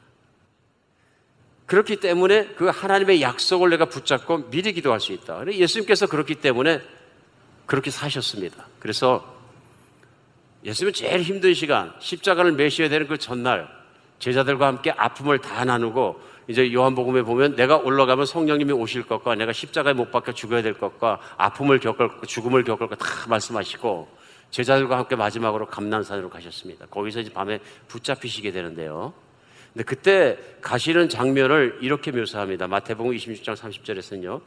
그렇기 때문에 그 하나님의 약속을 내가 붙잡고 미리 기도할 수 있다. 예수님께서 그렇기 때문에 그렇게 사셨습니다. 그래서 예수님은 제일 힘든 시간, 십자가를 매셔야 되는 그 전날, 제자들과 함께 아픔을 다 나누고, 이제 요한복음에 보면 내가 올라가면 성령님이 오실 것과 내가 십자가에 못 박혀 죽어야 될 것과 아픔을 겪을 것, 죽음을 겪을 것 다 말씀하시고, 제자들과 함께 마지막으로 감난산으로 가셨습니다. 거기서 이제 밤에 붙잡히시게 되는데요. 근데 그때 가시는 장면을 이렇게 묘사합니다. 마태복음 26장 30절에서는요.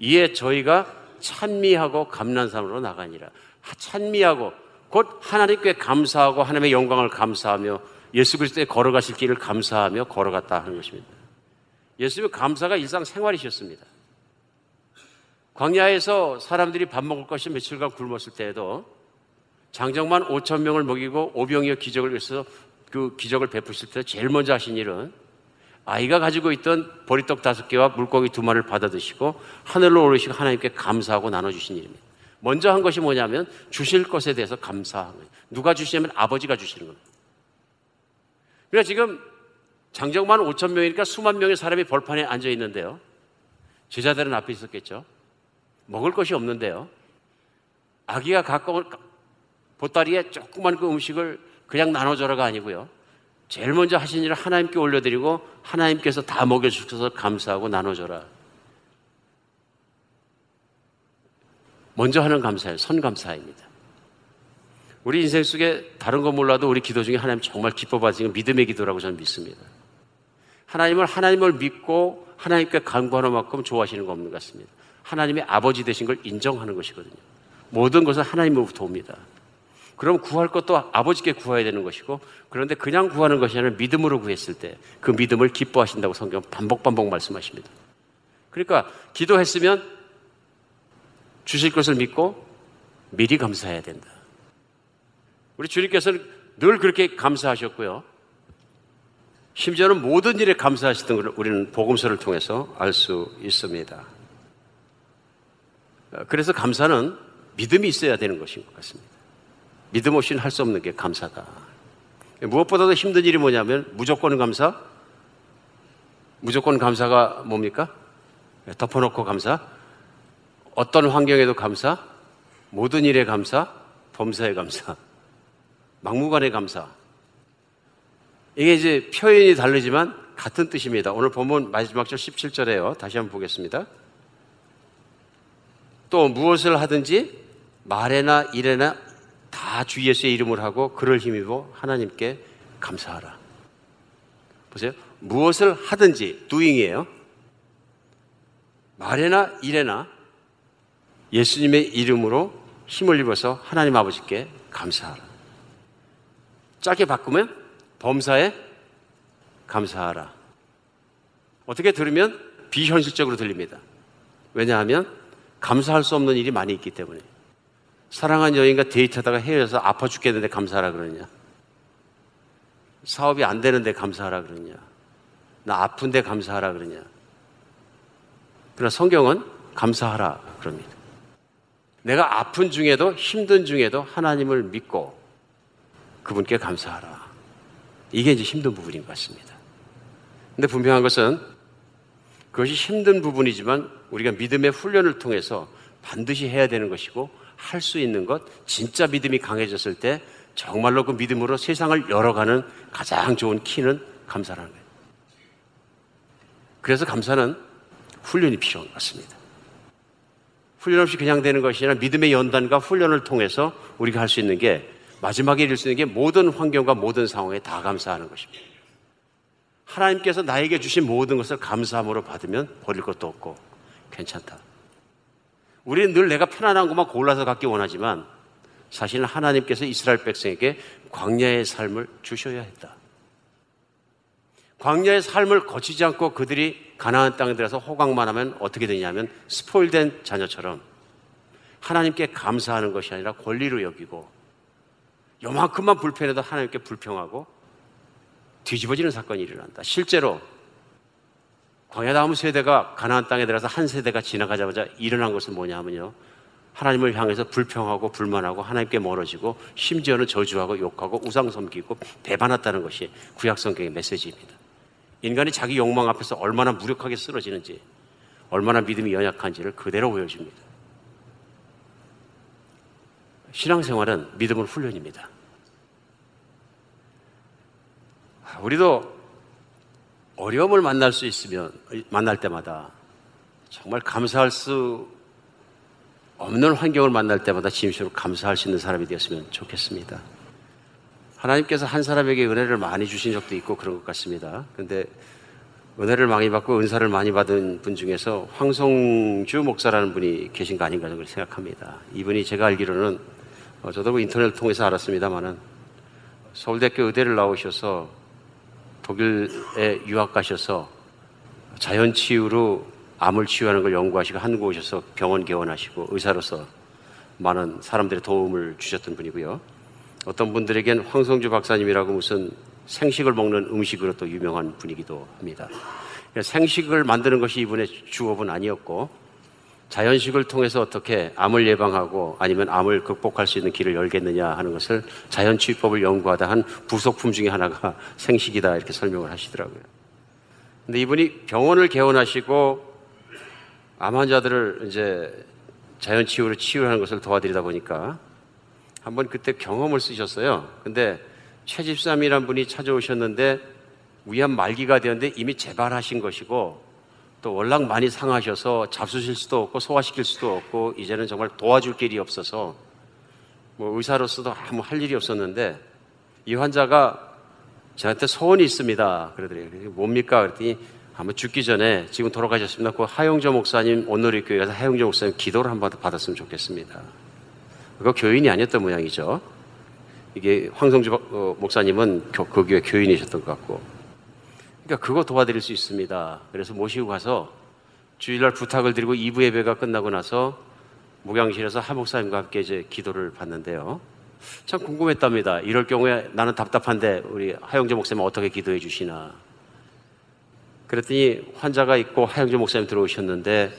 이에 저희가 찬미하고 감난산으로 나가니라. 찬미하고 곧 하나님께 감사하고 하나님의 영광을 감사하며 예수 그리스도의 걸어가실 길을 감사하며 걸어갔다 하는 것입니다. 예수님의 감사가 일상 생활이셨습니다. 광야에서 사람들이 밥 먹을 것이 며칠간 굶었을 때에도 장정만 5천 명을 먹이고 오병이어 기적을 위해서 그 기적을 베푸실 때 제일 먼저 하신 일은 아이가 가지고 있던 보리떡 다섯 개와 물고기 두 마리를 받아 드시고 하늘로 오르시고 하나님께 감사하고 나눠주신 일입니다. 먼저 한 것이 뭐냐면 주실 것에 대해서 감사한 거예요. 누가 주시냐면 아버지가 주시는 겁니다. 그러니까 지금 장정만 5천 명이니까 수만 명의 사람이 벌판에 앉아 있는데요. 제자들은 앞에 있었겠죠. 먹을 것이 없는데요. 아기가 가까운 보따리에 조그만 그 음식을 그냥 나눠줘라가 아니고요. 제일 먼저 하신 일을 하나님께 올려드리고 하나님께서 다 먹여주셔서 감사하고 나눠줘라. 먼저 하는 감사예요. 선감사입니다. 우리 인생 속에 다른 거 몰라도 우리 기도 중에 하나님 정말 기뻐 받으시는 믿음의 기도라고 저는 믿습니다. 하나님을 하나님을 믿고 하나님께 간구하는 만큼 좋아하시는 거 없는 것 같습니다. 하나님의 아버지 되신 걸 인정하는 것이거든요. 모든 것은 하나님으로부터 옵니다. 그럼 구할 것도 아버지께 구해야 되는 것이고 그런데 그냥 구하는 것이 아니라 믿음으로 구했을 때 그 믿음을 기뻐하신다고 성경 반복 반복 말씀하십니다. 그러니까 기도했으면 주실 것을 믿고 미리 감사해야 된다. 우리 주님께서는 늘 그렇게 감사하셨고요. 심지어는 모든 일에 감사하시던 것을 우리는 복음서를 통해서 알 수 있습니다. 그래서 감사는 믿음이 있어야 되는 것인 것 같습니다. 믿음 없이는 할 수 없는 게 감사다. 무엇보다도 힘든 일이 뭐냐면 무조건 감사? 무조건 감사가 뭡니까? 덮어놓고 감사? 어떤 환경에도 감사? 모든 일에 감사? 범사에 감사? 막무가내 감사? 이게 이제 표현이 다르지만 같은 뜻입니다. 오늘 본문 마지막 절 17절에요. 다시 한번 보겠습니다. 또 무엇을 하든지 말에나 일에나 다 주 예수의 이름을 하고 그를 힘입어 하나님께 감사하라. 보세요. 무엇을 하든지 doing이에요. 말에나 일에나 예수님의 이름으로 힘을 입어서 하나님 아버지께 감사하라. 짧게 바꾸면 범사에 감사하라. 어떻게 들으면 비현실적으로 들립니다. 왜냐하면 감사할 수 없는 일이 많이 있기 때문에. 사랑한 여인과 데이트하다가 헤어져서 아파 죽겠는데 감사하라 그러냐. 사업이 안 되는데 감사하라 그러냐. 나 아픈데 감사하라 그러냐. 그러나 성경은 감사하라 그럽니다. 내가 아픈 중에도 힘든 중에도 하나님을 믿고 그분께 감사하라. 이게 이제 힘든 부분인 것 같습니다. 근데 분명한 것은 그것이 힘든 부분이지만 우리가 믿음의 훈련을 통해서 반드시 해야 되는 것이고 할 수 있는 것, 진짜 믿음이 강해졌을 때 정말로 그 믿음으로 세상을 열어가는 가장 좋은 키는 감사라는 거예요. 그래서 감사는 훈련이 필요한 것 같습니다. 훈련 없이 그냥 되는 것이 아니라 믿음의 연단과 훈련을 통해서 우리가 할 수 있는 게 마지막에 이룰 수 있는 게 모든 환경과 모든 상황에 다 감사하는 것입니다. 하나님께서 나에게 주신 모든 것을 감사함으로 받으면 버릴 것도 없고 괜찮다. 우리는 늘 내가 편안한 것만 골라서 갖기 원하지만 사실은 하나님께서 이스라엘 백성에게 광야의 삶을 주셔야 했다. 광야의 삶을 거치지 않고 그들이 가나안 땅에 들어서 호강만 하면 어떻게 되냐면 스포일된 자녀처럼 하나님께 감사하는 것이 아니라 권리로 여기고 요만큼만 불편해도 하나님께 불평하고 뒤집어지는 사건이 일어난다. 실제로 광야 다음 세대가 가나안 땅에 들어서 한 세대가 지나가자마자 일어난 것은 뭐냐면요. 하나님을 향해서 불평하고 불만하고 하나님께 멀어지고 심지어는 저주하고 욕하고 우상 섬기고 배반했다는 것이 구약 성경의 메시지입니다. 인간이 자기 욕망 앞에서 얼마나 무력하게 쓰러지는지, 얼마나 믿음이 연약한지를 그대로 보여줍니다. 신앙생활은 믿음의 훈련입니다. 우리도 어려움을 만날 수 있으면, 만날 때마다 정말 감사할 수 없는 환경을 만날 때마다 진심으로 감사할 수 있는 사람이 되었으면 좋겠습니다. 하나님께서 한 사람에게 은혜를 많이 주신 적도 있고 그런 것 같습니다. 근데 은혜를 많이 받고 은사를 많이 받은 분 중에서 황성주 목사라는 분이 계신 거 아닌가 생각합니다. 이분이 제가 알기로는 어, 저도 그 인터넷을 통해서 알았습니다만은 서울대학교 의대를 나오셔서 독일에 유학 가셔서 자연 치유로 암을 치유하는 걸 연구하시고 한국 오셔서 병원 개원하시고 의사로서 많은 사람들의 도움을 주셨던 분이고요. 어떤 분들에겐 황성주 박사님이라고 무슨 생식을 먹는 음식으로 또 유명한 분이기도 합니다. 그러니까 생식을 만드는 것이 이분의 주업은 아니었고 자연식을 통해서 어떻게 암을 예방하고 아니면 암을 극복할 수 있는 길을 열겠느냐 하는 것을 자연치유법을 연구하다 한 부속품 중에 하나가 생식이다 이렇게 설명을 하시더라고요. 근데 이분이 병원을 개원하시고 암 환자들을 이제 자연치유로 치유하는 것을 도와드리다 보니까 한번 그때 경험을 쓰셨어요. 근데 최집삼이란 분이 찾아오셨는데 위암 말기가 되었는데 이미 재발하신 것이고 또 월락 많이 상하셔서 잡수실 수도 없고 소화시킬 수도 없고 이제는 정말 도와줄 길이 없어서 뭐 의사로서도 아무 할 일이 없었는데 이 환자가 저한테 소원이 있습니다. 그러더래요. 뭡니까? 그랬더니 아마 죽기 전에 지금 돌아가셨습니다. 그 하용조 목사님 오늘의 교회에서 하용조 목사님 기도를 한번 받았으면 좋겠습니다. 그거 교인이 아니었던 모양이죠. 이게 황성주 어, 목사님은 그 교회 교인이셨던 것 같고. 그러니까 그거 도와드릴 수 있습니다. 그래서 모시고 가서 주일날 부탁을 드리고 2부 예배가 끝나고 나서 목양실에서 하 목사님과 함께 이제 기도를 받는데요. 참 궁금했답니다. 이럴 경우에 나는 답답한데 우리 하영재 목사님 어떻게 기도해 주시나. 그랬더니 환자가 있고 하영재 목사님 들어오셨는데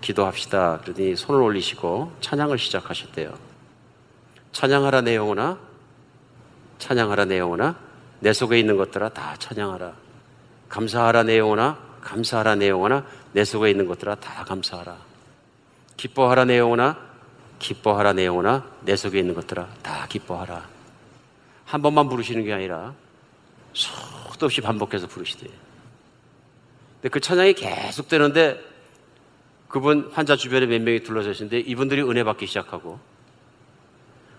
기도합시다. 그러더니 손을 올리시고 찬양을 시작하셨대요. 찬양하라 내 영혼아 찬양하라 내 영혼아 내 속에 있는 것들아 다 찬양하라 감사하라 내 영혼아 감사하라 내 영혼아 내 속에 있는 것들아 다 감사하라 기뻐하라 내 영혼아 기뻐하라 내 영혼아 내 속에 있는 것들아 다 기뻐하라 한 번만 부르시는 게 아니라 수도 없이 반복해서 부르시대 근데 그 찬양이 계속 되는데 그분 환자 주변에 몇 명이 둘러져 있는데 이분들이 은혜 받기 시작하고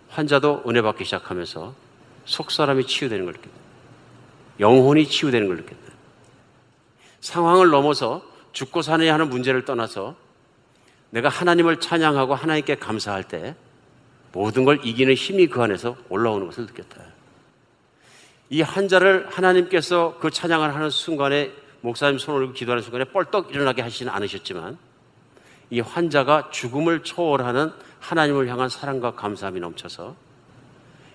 환자도 은혜 받기 시작하면서 속 사람이 치유되는 걸 느꼈다. 영혼이 치유되는 걸 느꼈다. 상황을 넘어서 죽고 사느냐 하는 문제를 떠나서 내가 하나님을 찬양하고 하나님께 감사할 때 모든 걸 이기는 힘이 그 안에서 올라오는 것을 느꼈다. 이 환자를 하나님께서 그 찬양을 하는 순간에 목사님 손을 올리고 기도하는 순간에 뻘떡 일어나게 하시지는 않으셨지만 이 환자가 죽음을 초월하는 하나님을 향한 사랑과 감사함이 넘쳐서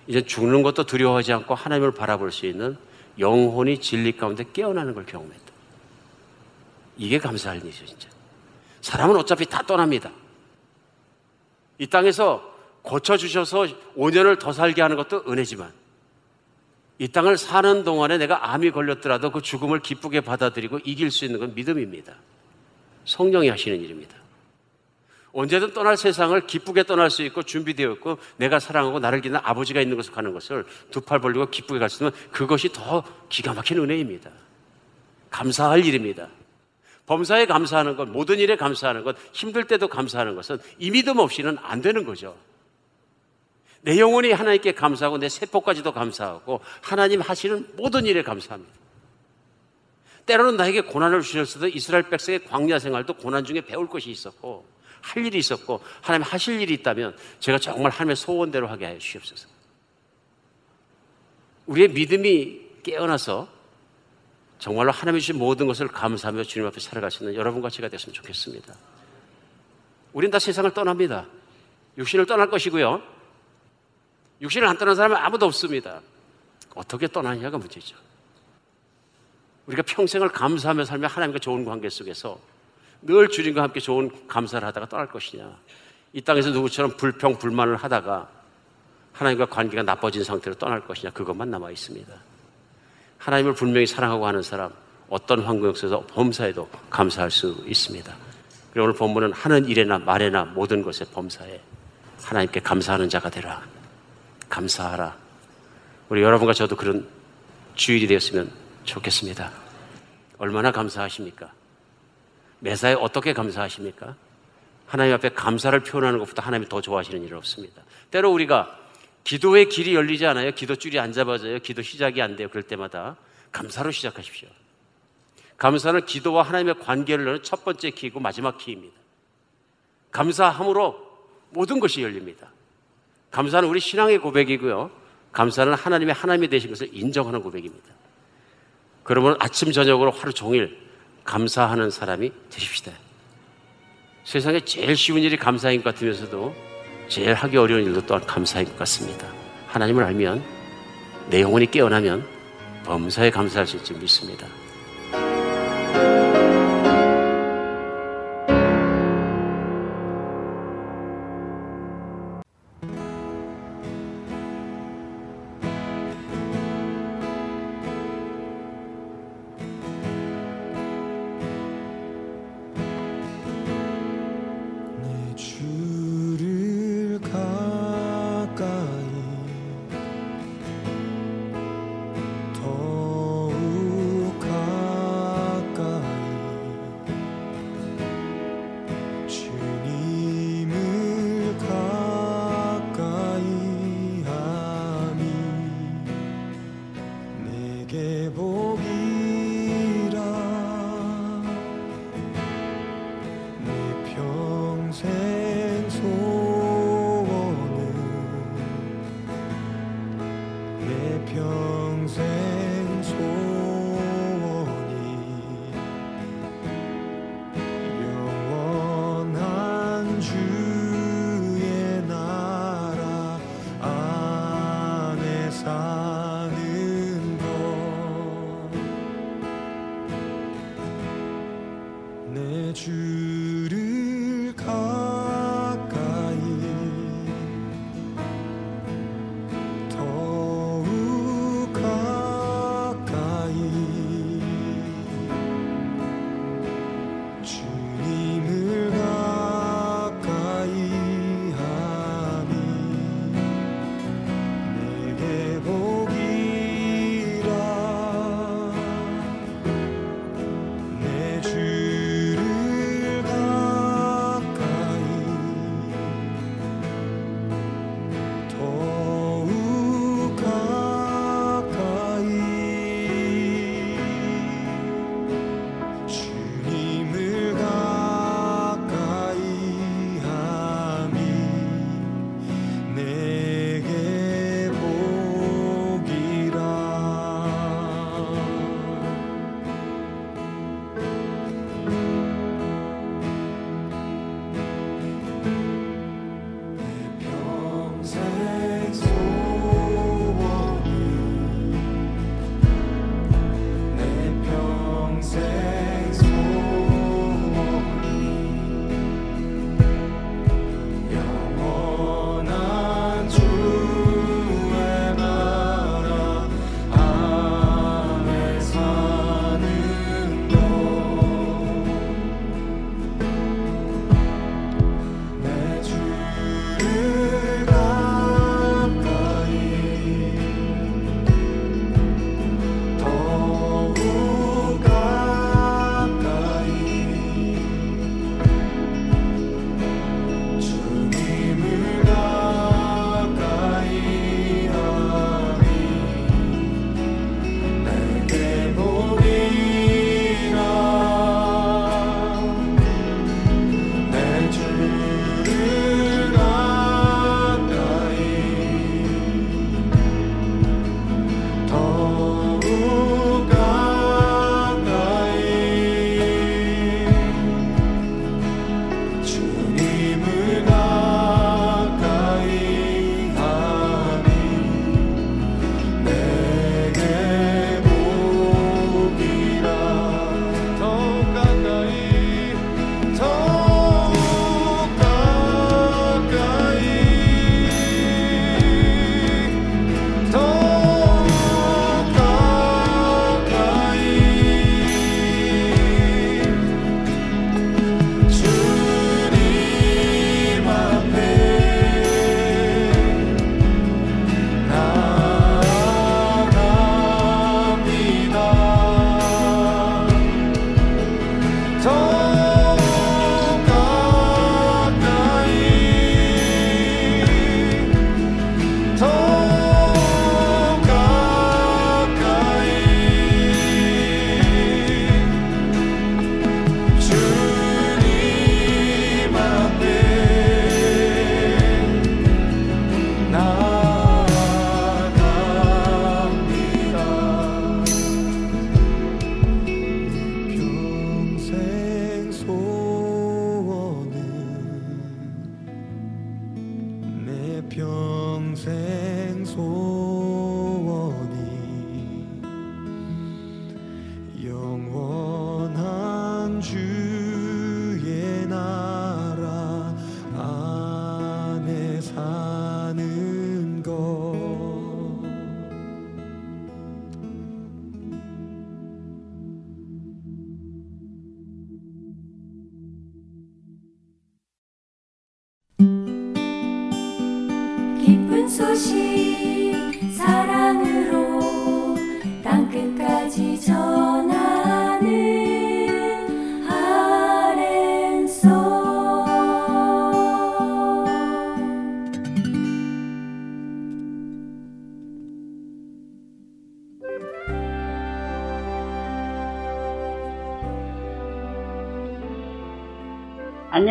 이제 죽는 것도 두려워하지 않고 하나님을 바라볼 수 있는 영혼이 진리 가운데 깨어나는 걸 경험했다. 이게 감사할 일이죠, 진짜. 사람은 어차피 다 떠납니다. 이 땅에서 고쳐주셔서 5년을 더 살게 하는 것도 은혜지만 이 땅을 사는 동안에 내가 암이 걸렸더라도 그 죽음을 기쁘게 받아들이고 이길 수 있는 건 믿음입니다. 성령이 하시는 일입니다. 언제든 떠날 세상을 기쁘게 떠날 수 있고 준비되어 있고 내가 사랑하고 나를 기는 아버지가 있는 곳을 가는 것을 두 팔 벌리고 기쁘게 갈 수 있는 그것이 더 기가 막힌 은혜입니다. 감사할 일입니다. 범사에 감사하는 것, 모든 일에 감사하는 것, 힘들 때도 감사하는 것은 이 믿음 없이는 안 되는 거죠. 내 영혼이 하나님께 감사하고 내 세포까지도 감사하고 하나님 하시는 모든 일에 감사합니다. 때로는 나에게 고난을 주셨어도 이스라엘 백성의 광야 생활도 고난 중에 배울 것이 있었고 할 일이 있었고 하나님 하실 일이 있다면 제가 정말 하나님의 소원대로 하게 하여 주시옵소서. 우리의 믿음이 깨어나서 정말로 하나님이 주신 모든 것을 감사하며 주님 앞에 있는 여러분과 제가 됐으면 좋겠습니다. 우린 다 세상을 떠납니다. 육신을 떠날 것이고요. 육신을 안 떠난 사람은 아무도 없습니다. 어떻게 떠나냐가 문제죠. 우리가 평생을 감사하며 살며 하나님과 좋은 관계 속에서 늘 주님과 함께 좋은 감사를 하다가 떠날 것이냐. 이 땅에서 누구처럼 불평, 불만을 하다가 하나님과 관계가 나빠진 상태로 떠날 것이냐. 그것만 남아 있습니다. 하나님을 분명히 사랑하고 하는 사람, 어떤 환경 속에서 범사에도 감사할 수 있습니다. 그리고 오늘 본문은 하는 일에나 말에나 모든 것에 범사에 하나님께 감사하는 자가 되라. 감사하라. 우리 여러분과 저도 그런 주일이 되었으면 좋겠습니다. 얼마나 감사하십니까? 매사에 어떻게 감사하십니까? 하나님 앞에 감사를 표현하는 것보다 하나님이 더 좋아하시는 일은 없습니다. 때로 우리가 기도의 길이 열리지 않아요. 기도 줄이 안 잡아져요. 기도 시작이 안 돼요. 그럴 때마다 감사로 시작하십시오. 감사는 기도와 하나님의 관계를 넣는 첫 번째 키이고 마지막 키입니다. 감사함으로 모든 것이 열립니다. 감사는 우리 신앙의 고백이고요. 감사는 하나님의 하나님이 되신 것을 인정하는 고백입니다. 그러면 아침 저녁으로 하루 종일 감사하는 사람이 되십시다. 세상에 제일 쉬운 일이 감사인 것 같으면서도 제일 하기 어려운 일도 또한 감사인 것 같습니다. 하나님을 알면 내 영혼이 깨어나면 범사에 감사할 수 있을 믿습니다.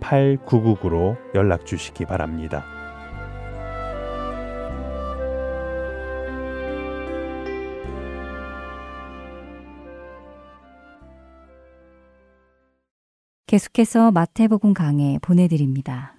8999로 연락 주시기 바랍니다. 계속해서 마태복음 강해 보내드립니다.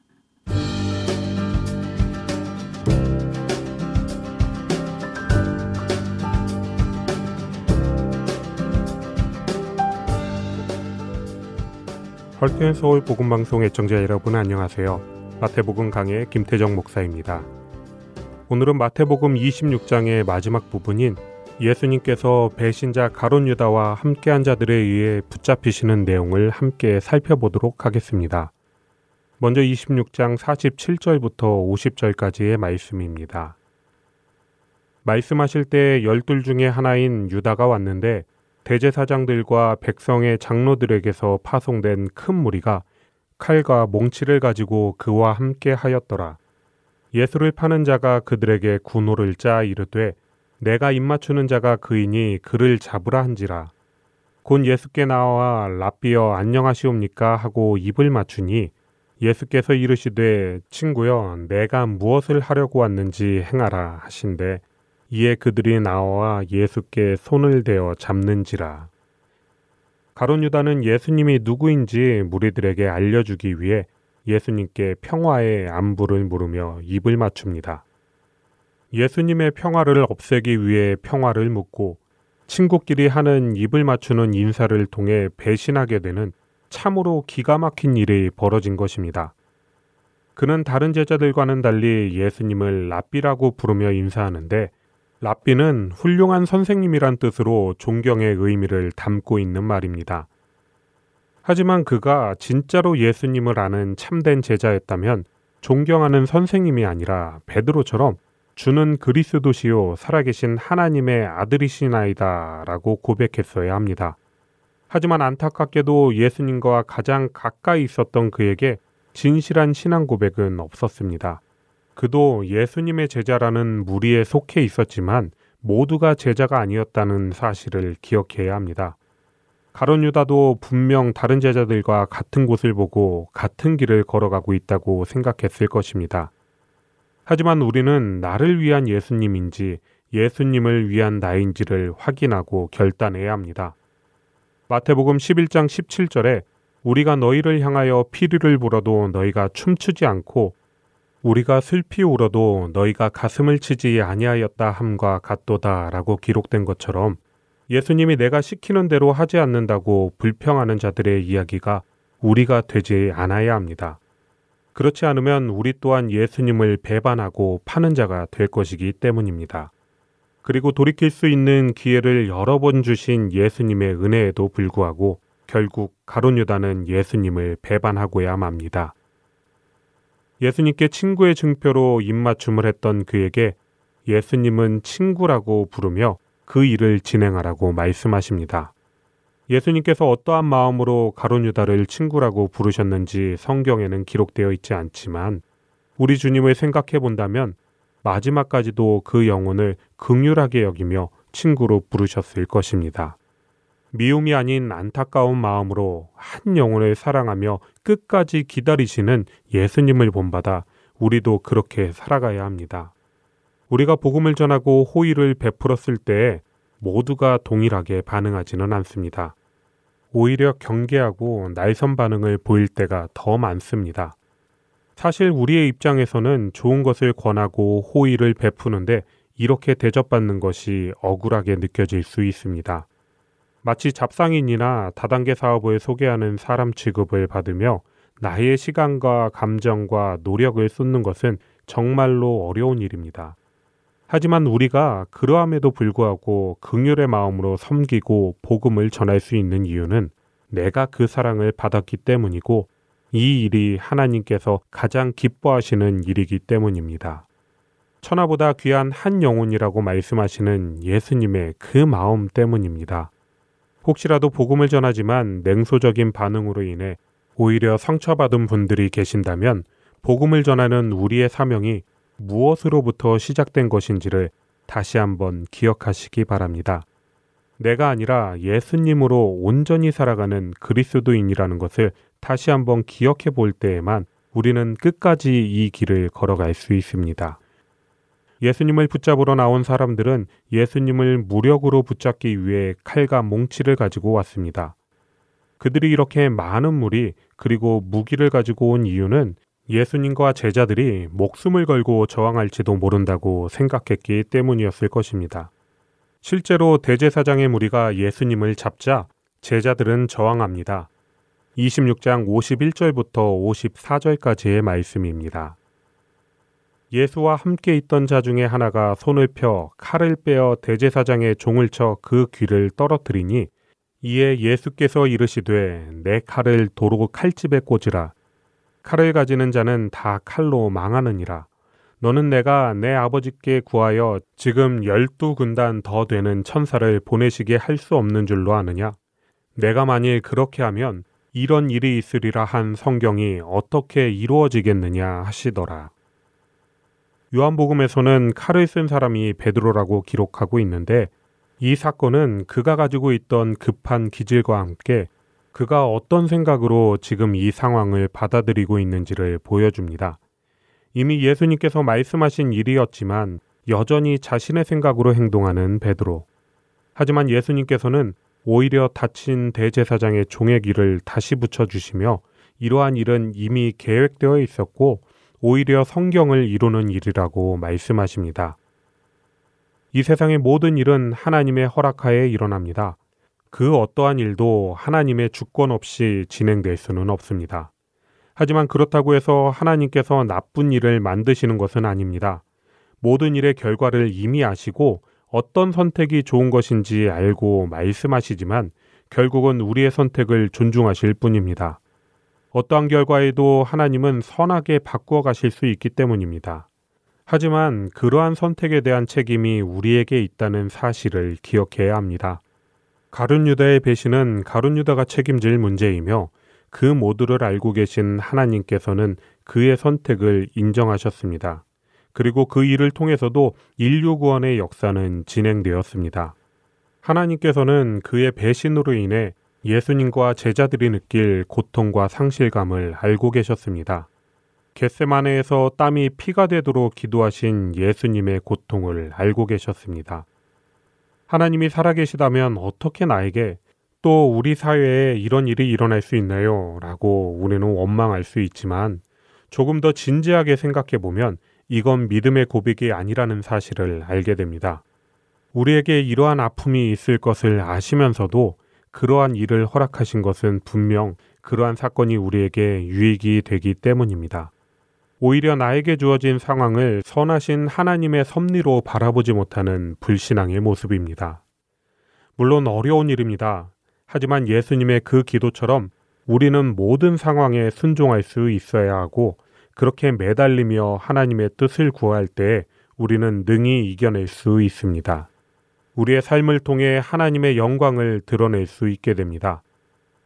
헐튼 서울 복음방송 애청자 여러분 안녕하세요. 마태복음 강의 김태정 목사입니다. 오늘은 마태복음 26장의 마지막 부분인 예수님께서 배신자 가론 유다와 함께한 자들에 의해 붙잡히시는 내용을 함께 살펴보도록 하겠습니다. 먼저 26장 47절부터 50절까지의 말씀입니다. 말씀하실 때 열둘 중에 하나인 유다가 왔는데 대제사장들과 백성의 장로들에게서 파송된 큰 무리가 칼과 몽치를 가지고 그와 함께 하였더라. 예수를 파는 자가 그들에게 군호를 짜 이르되 내가 입맞추는 자가 그이니 그를 잡으라 한지라. 곧 예수께 나와 라비어 안녕하시옵니까 하고 입을 맞추니 예수께서 이르시되 친구여 내가 무엇을 하려고 왔는지 행하라 하신대 이에 그들이 나와 예수께 손을 대어 잡는지라. 가론 유다는 예수님이 누구인지 무리들에게 알려주기 위해 예수님께 평화의 안부를 물으며 입을 맞춥니다. 예수님의 평화를 없애기 위해 평화를 묻고 친구끼리 하는 입을 맞추는 인사를 통해 배신하게 되는 참으로 기가 막힌 일이 벌어진 것입니다. 그는 다른 제자들과는 달리 예수님을 랍비라고 부르며 인사하는데 랍비는 훌륭한 선생님이란 뜻으로 존경의 의미를 담고 있는 말입니다. 하지만 그가 진짜로 예수님을 아는 참된 제자였다면 존경하는 선생님이 아니라 베드로처럼 주는 그리스도시요 살아계신 하나님의 아들이시나이다 라고 고백했어야 합니다. 하지만 안타깝게도 예수님과 가장 가까이 있었던 그에게 진실한 신앙 고백은 없었습니다. 그도 예수님의 제자라는 무리에 속해 있었지만 모두가 제자가 아니었다는 사실을 기억해야 합니다. 가론 유다도 분명 다른 제자들과 같은 곳을 보고 같은 길을 걸어가고 있다고 생각했을 것입니다. 하지만 우리는 나를 위한 예수님인지 예수님을 위한 나인지를 확인하고 결단해야 합니다. 마태복음 11장 17절에 우리가 너희를 향하여 피리를 불어도 너희가 춤추지 않고 우리가 슬피 울어도 너희가 가슴을 치지 아니하였다 함과 같도다라고 기록된 것처럼 예수님이 내가 시키는 대로 하지 않는다고 불평하는 자들의 이야기가 우리가 되지 않아야 합니다. 그렇지 않으면 우리 또한 예수님을 배반하고 파는 자가 될 것이기 때문입니다. 그리고 돌이킬 수 있는 기회를 여러 번 주신 예수님의 은혜에도 불구하고 결국 가론 유다는 예수님을 배반하고야 맙니다. 예수님께 친구의 증표로 입맞춤을 했던 그에게 예수님은 친구라고 부르며 그 일을 진행하라고 말씀하십니다. 예수님께서 어떠한 마음으로 가론 유다를 친구라고 부르셨는지 성경에는 기록되어 있지 않지만 우리 주님을 생각해 본다면 마지막까지도 그 영혼을 극률하게 여기며 친구로 부르셨을 것입니다. 미움이 아닌 안타까운 마음으로 한 영혼을 사랑하며 끝까지 기다리시는 예수님을 본받아 우리도 그렇게 살아가야 합니다. 우리가 복음을 전하고 호의를 베풀었을 때에 모두가 동일하게 반응하지는 않습니다. 오히려 경계하고 날선 반응을 보일 때가 더 많습니다. 사실 우리의 입장에서는 좋은 것을 권하고 호의를 베푸는데 이렇게 대접받는 것이 억울하게 느껴질 수 있습니다. 마치 잡상인이나 다단계 사업을 소개하는 사람 취급을 받으며 나의 시간과 감정과 노력을 쏟는 것은 정말로 어려운 일입니다. 하지만 우리가 그러함에도 불구하고 긍휼의 마음으로 섬기고 복음을 전할 수 있는 이유는 내가 그 사랑을 받았기 때문이고 이 일이 하나님께서 가장 기뻐하시는 일이기 때문입니다. 천하보다 귀한 한 영혼이라고 말씀하시는 예수님의 그 마음 때문입니다. 혹시라도 복음을 전하지만 냉소적인 반응으로 인해 오히려 상처받은 분들이 계신다면 복음을 전하는 우리의 사명이 무엇으로부터 시작된 것인지를 다시 한번 기억하시기 바랍니다. 내가 아니라 예수님으로 온전히 살아가는 그리스도인이라는 것을 다시 한번 기억해 볼 때에만 우리는 끝까지 이 길을 걸어갈 수 있습니다. 예수님을 붙잡으러 나온 사람들은 예수님을 무력으로 붙잡기 위해 칼과 몽치를 가지고 왔습니다. 그들이 이렇게 많은 무리 그리고 무기를 가지고 온 이유는 예수님과 제자들이 목숨을 걸고 저항할지도 모른다고 생각했기 때문이었을 것입니다. 실제로 대제사장의 무리가 예수님을 잡자 제자들은 저항합니다. 26장 51절부터 54절까지의 말씀입니다. 예수와 함께 있던 자 중에 하나가 손을 펴 칼을 빼어 대제사장의 종을 쳐 그 귀를 떨어뜨리니 이에 예수께서 이르시되 내 칼을 도로 칼집에 꽂으라 칼을 가지는 자는 다 칼로 망하느니라. 너는 내가 내 아버지께 구하여 지금 열두 군단 더 되는 천사를 보내시게 할 수 없는 줄로 아느냐? 내가 만일 그렇게 하면 이런 일이 있으리라 한 성경이 어떻게 이루어지겠느냐 하시더라. 요한복음에서는 칼을 쓴 사람이 베드로라고 기록하고 있는데 이 사건은 그가 가지고 있던 급한 기질과 함께 그가 어떤 생각으로 지금 이 상황을 받아들이고 있는지를 보여줍니다. 이미 예수님께서 말씀하신 일이었지만 여전히 자신의 생각으로 행동하는 베드로. 하지만 예수님께서는 오히려 다친 대제사장의 종의 길을 다시 붙여주시며 이러한 일은 이미 계획되어 있었고 오히려 성경을 이루는 일이라고 말씀하십니다. 이 세상의 모든 일은 하나님의 허락하에 일어납니다. 그 어떠한 일도 하나님의 주권 없이 진행될 수는 없습니다. 하지만 그렇다고 해서 하나님께서 나쁜 일을 만드시는 것은 아닙니다. 모든 일의 결과를 이미 아시고 어떤 선택이 좋은 것인지 알고 말씀하시지만 결국은 우리의 선택을 존중하실 뿐입니다. 어떠한 결과에도 하나님은 선하게 바꾸어 가실 수 있기 때문입니다. 하지만 그러한 선택에 대한 책임이 우리에게 있다는 사실을 기억해야 합니다. 가룟 유다의 배신은 가룟 유다가 책임질 문제이며 그 모두를 알고 계신 하나님께서는 그의 선택을 인정하셨습니다. 그리고 그 일을 통해서도 인류 구원의 역사는 진행되었습니다. 하나님께서는 그의 배신으로 인해 예수님과 제자들이 느낄 고통과 상실감을 알고 계셨습니다. 겟세마네에서 땀이 피가 되도록 기도하신 예수님의 고통을 알고 계셨습니다. 하나님이 살아계시다면 어떻게 나에게 또 우리 사회에 이런 일이 일어날 수 있나요? 라고 우리는 원망할 수 있지만 조금 더 진지하게 생각해 보면 이건 믿음의 고백이 아니라는 사실을 알게 됩니다. 우리에게 이러한 아픔이 있을 것을 아시면서도 그러한 일을 허락하신 것은 분명 그러한 사건이 우리에게 유익이 되기 때문입니다. 오히려 나에게 주어진 상황을 선하신 하나님의 섭리로 바라보지 못하는 불신앙의 모습입니다. 물론 어려운 일입니다. 하지만 예수님의 그 기도처럼 우리는 모든 상황에 순종할 수 있어야 하고 그렇게 매달리며 하나님의 뜻을 구할 때 우리는 능히 이겨낼 수 있습니다. 우리의 삶을 통해 하나님의 영광을 드러낼 수 있게 됩니다.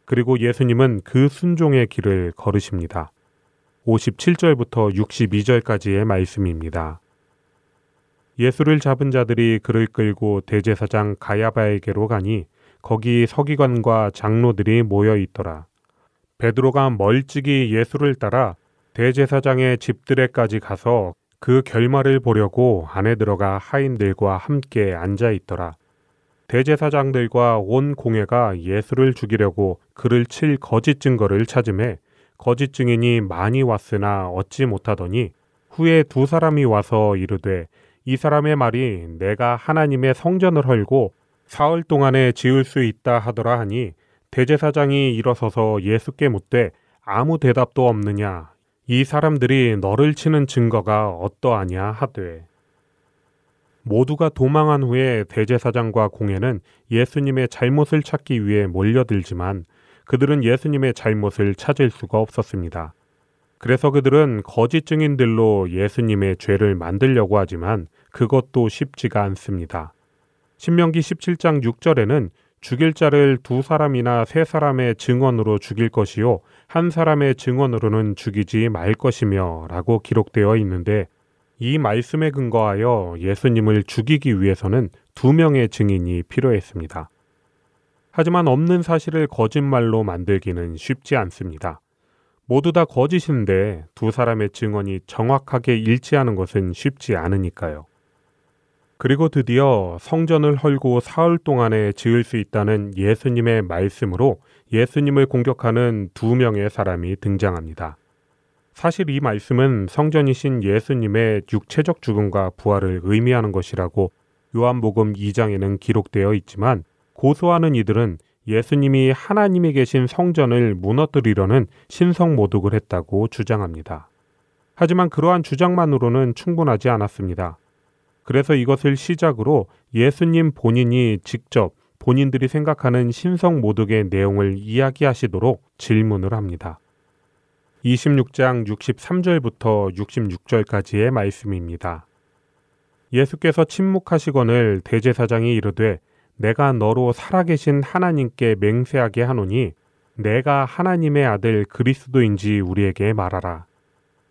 그리고 예수님은 그 순종의 길을 걸으십니다. 57절부터 62절까지의 말씀입니다. 예수를 잡은 자들이 그를 끌고 대제사장 가야바에게로 가니 거기 서기관과 장로들이 모여 있더라. 베드로가 멀찍이 예수를 따라 대제사장의 집들에까지 가서 그 결말을 보려고 안에 들어가 하인들과 함께 앉아 있더라. 대제사장들과 온 공회가 예수를 죽이려고 그를 칠 거짓 증거를 찾음에 거짓 증인이 많이 왔으나 얻지 못하더니 후에 두 사람이 와서 이르되 이 사람의 말이 내가 하나님의 성전을 헐고 사흘 동안에 지을 수 있다 하더라 하니 대제사장이 일어서서 예수께 묻되 아무 대답도 없느냐 이 사람들이 너를 치는 증거가 어떠하냐 하되 모두가 도망한 후에 대제사장과 공회는 예수님의 잘못을 찾기 위해 몰려들지만 그들은 예수님의 잘못을 찾을 수가 없었습니다. 그래서 그들은 거짓 증인들로 예수님의 죄를 만들려고 하지만 그것도 쉽지가 않습니다. 신명기 17장 6절에는 죽일 자를 두 사람이나 세 사람의 증언으로 죽일 것이요 한 사람의 증언으로는 죽이지 말 것이며 라고 기록되어 있는데 이 말씀에 근거하여 예수님을 죽이기 위해서는 두 명의 증인이 필요했습니다. 하지만 없는 사실을 거짓말로 만들기는 쉽지 않습니다. 모두 다 거짓인데 두 사람의 증언이 정확하게 일치하는 것은 쉽지 않으니까요. 그리고 드디어 성전을 헐고 사흘 동안에 지을 수 있다는 예수님의 말씀으로 예수님을 공격하는 두 명의 사람이 등장합니다. 사실 이 말씀은 성전이신 예수님의 육체적 죽음과 부활을 의미하는 것이라고 요한복음 2장에는 기록되어 있지만 고소하는 이들은 예수님이 하나님이 계신 성전을 무너뜨리려는 신성 모독을 했다고 주장합니다. 하지만 그러한 주장만으로는 충분하지 않았습니다. 그래서 이것을 시작으로 예수님 본인이 직접 본인들이 생각하는 신성 모독의 내용을 이야기하시도록 질문을 합니다. 26장 63절부터 66절까지의 말씀입니다. 예수께서 침묵하시거늘 대제사장이 이르되 내가 너로 살아계신 하나님께 맹세하게 하노니 내가 하나님의 아들 그리스도인지 우리에게 말하라.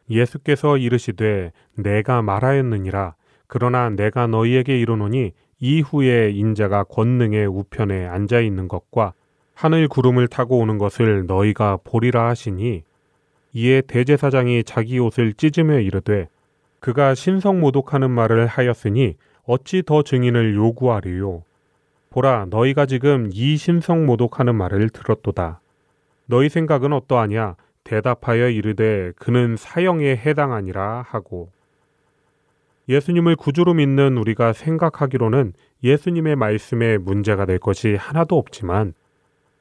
예수께서 이르시되 내가 말하였느니라. 그러나 내가 너희에게 이르노니 이후에 인자가 권능의 우편에 앉아 있는 것과 하늘 구름을 타고 오는 것을 너희가 보리라 하시니 이에 대제사장이 자기 옷을 찢으며 이르되 그가 신성 모독하는 말을 하였으니 어찌 더 증인을 요구하리요 보라 너희가 지금 이 신성 모독하는 말을 들었도다. 너희 생각은 어떠하냐? 대답하여 이르되 그는 사형에 해당하니라 하고 예수님을 구주로 믿는 우리가 생각하기로는 예수님의 말씀에 문제가 될 것이 하나도 없지만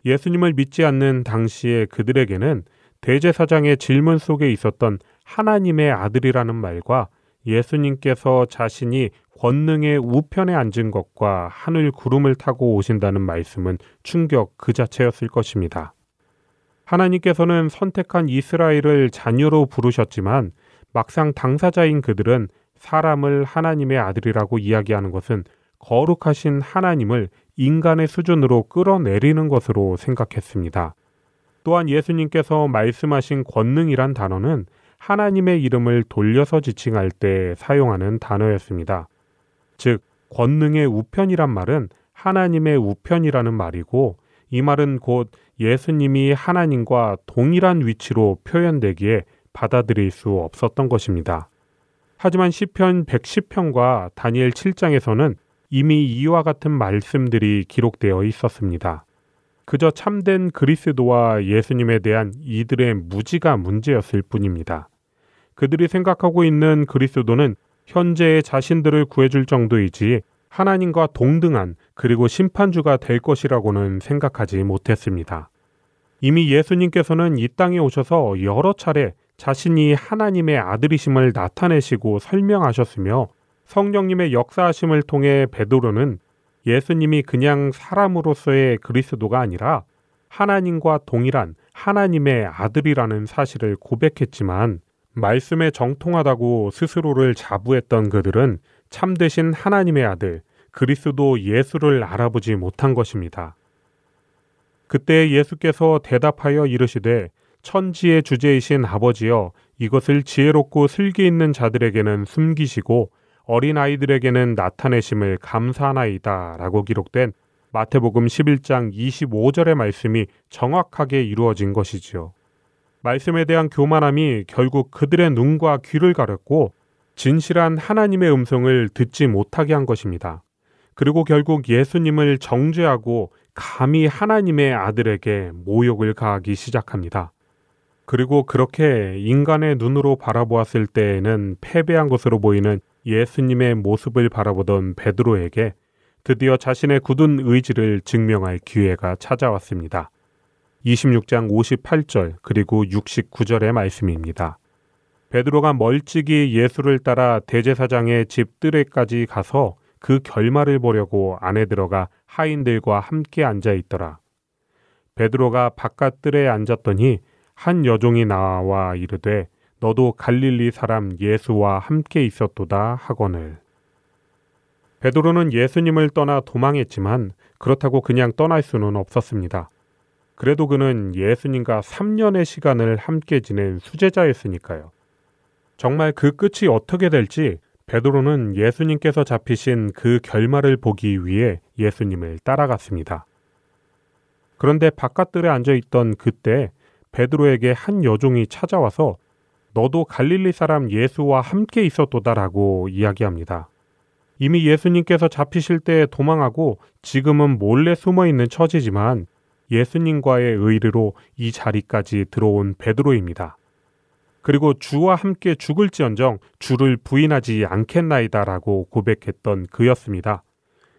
예수님을 믿지 않는 당시에 그들에게는 대제사장의 질문 속에 있었던 하나님의 아들이라는 말과 예수님께서 자신이 권능의 우편에 앉은 것과 하늘 구름을 타고 오신다는 말씀은 충격 그 자체였을 것입니다. 하나님께서는 선택한 이스라엘을 자녀로 부르셨지만 막상 당사자인 그들은 사람을 하나님의 아들이라고 이야기하는 것은 거룩하신 하나님을 인간의 수준으로 끌어내리는 것으로 생각했습니다. 또한 예수님께서 말씀하신 권능이란 단어는 하나님의 이름을 돌려서 지칭할 때 사용하는 단어였습니다. 즉, 권능의 우편이란 말은 하나님의 우편이라는 말이고 이 말은 곧 예수님이 하나님과 동일한 위치로 표현되기에 받아들일 수 없었던 것입니다. 하지만 시편 110편과 다니엘 7장에서는 이미 이와 같은 말씀들이 기록되어 있었습니다. 그저 참된 그리스도와 예수님에 대한 이들의 무지가 문제였을 뿐입니다. 그들이 생각하고 있는 그리스도는 현재의 자신들을 구해줄 정도이지 하나님과 동등한 그리고 심판주가 될 것이라고는 생각하지 못했습니다. 이미 예수님께서는 이 땅에 오셔서 여러 차례 자신이 하나님의 아들이심을 나타내시고 설명하셨으며 성령님의 역사하심을 통해 베드로는 예수님이 그냥 사람으로서의 그리스도가 아니라 하나님과 동일한 하나님의 아들이라는 사실을 고백했지만 말씀에 정통하다고 스스로를 자부했던 그들은 참되신 하나님의 아들 그리스도 예수를 알아보지 못한 것입니다. 그때 예수께서 대답하여 이르시되 천지의 주제이신 아버지여 이것을 지혜롭고 슬기 있는 자들에게는 숨기시고 어린 아이들에게는 나타내심을 감사하나이다 라고 기록된 마태복음 11장 25절의 말씀이 정확하게 이루어진 것이지요. 말씀에 대한 교만함이 결국 그들의 눈과 귀를 가렸고 진실한 하나님의 음성을 듣지 못하게 한 것입니다. 그리고 결국 예수님을 정죄하고 감히 하나님의 아들에게 모욕을 가하기 시작합니다. 그리고 그렇게 인간의 눈으로 바라보았을 때에는 패배한 것으로 보이는 예수님의 모습을 바라보던 베드로에게 드디어 자신의 굳은 의지를 증명할 기회가 찾아왔습니다. 26장 58절 그리고 69절의 말씀입니다. 베드로가 멀찍이 예수를 따라 대제사장의 집 뜰에까지 가서 그 결말을 보려고 안에 들어가 하인들과 함께 앉아 있더라. 베드로가 바깥 뜰에 앉았더니 한 여종이 나와 이르되 너도 갈릴리 사람 예수와 함께 있었도다 하거늘. 베드로는 예수님을 떠나 도망했지만 그렇다고 그냥 떠날 수는 없었습니다. 그래도 그는 예수님과 3년의 시간을 함께 지낸 수제자였으니까요. 정말 그 끝이 어떻게 될지 베드로는 예수님께서 잡히신 그 결말을 보기 위해 예수님을 따라갔습니다. 그런데 바깥들에 앉아 있던 그때 베드로에게 한 여종이 찾아와서 너도 갈릴리 사람 예수와 함께 있었도다라고 이야기합니다. 이미 예수님께서 잡히실 때 도망하고 지금은 몰래 숨어 있는 처지지만 예수님과의 의리로 이 자리까지 들어온 베드로입니다. 그리고 주와 함께 죽을지언정 주를 부인하지 않겠나이다라고 고백했던 그였습니다.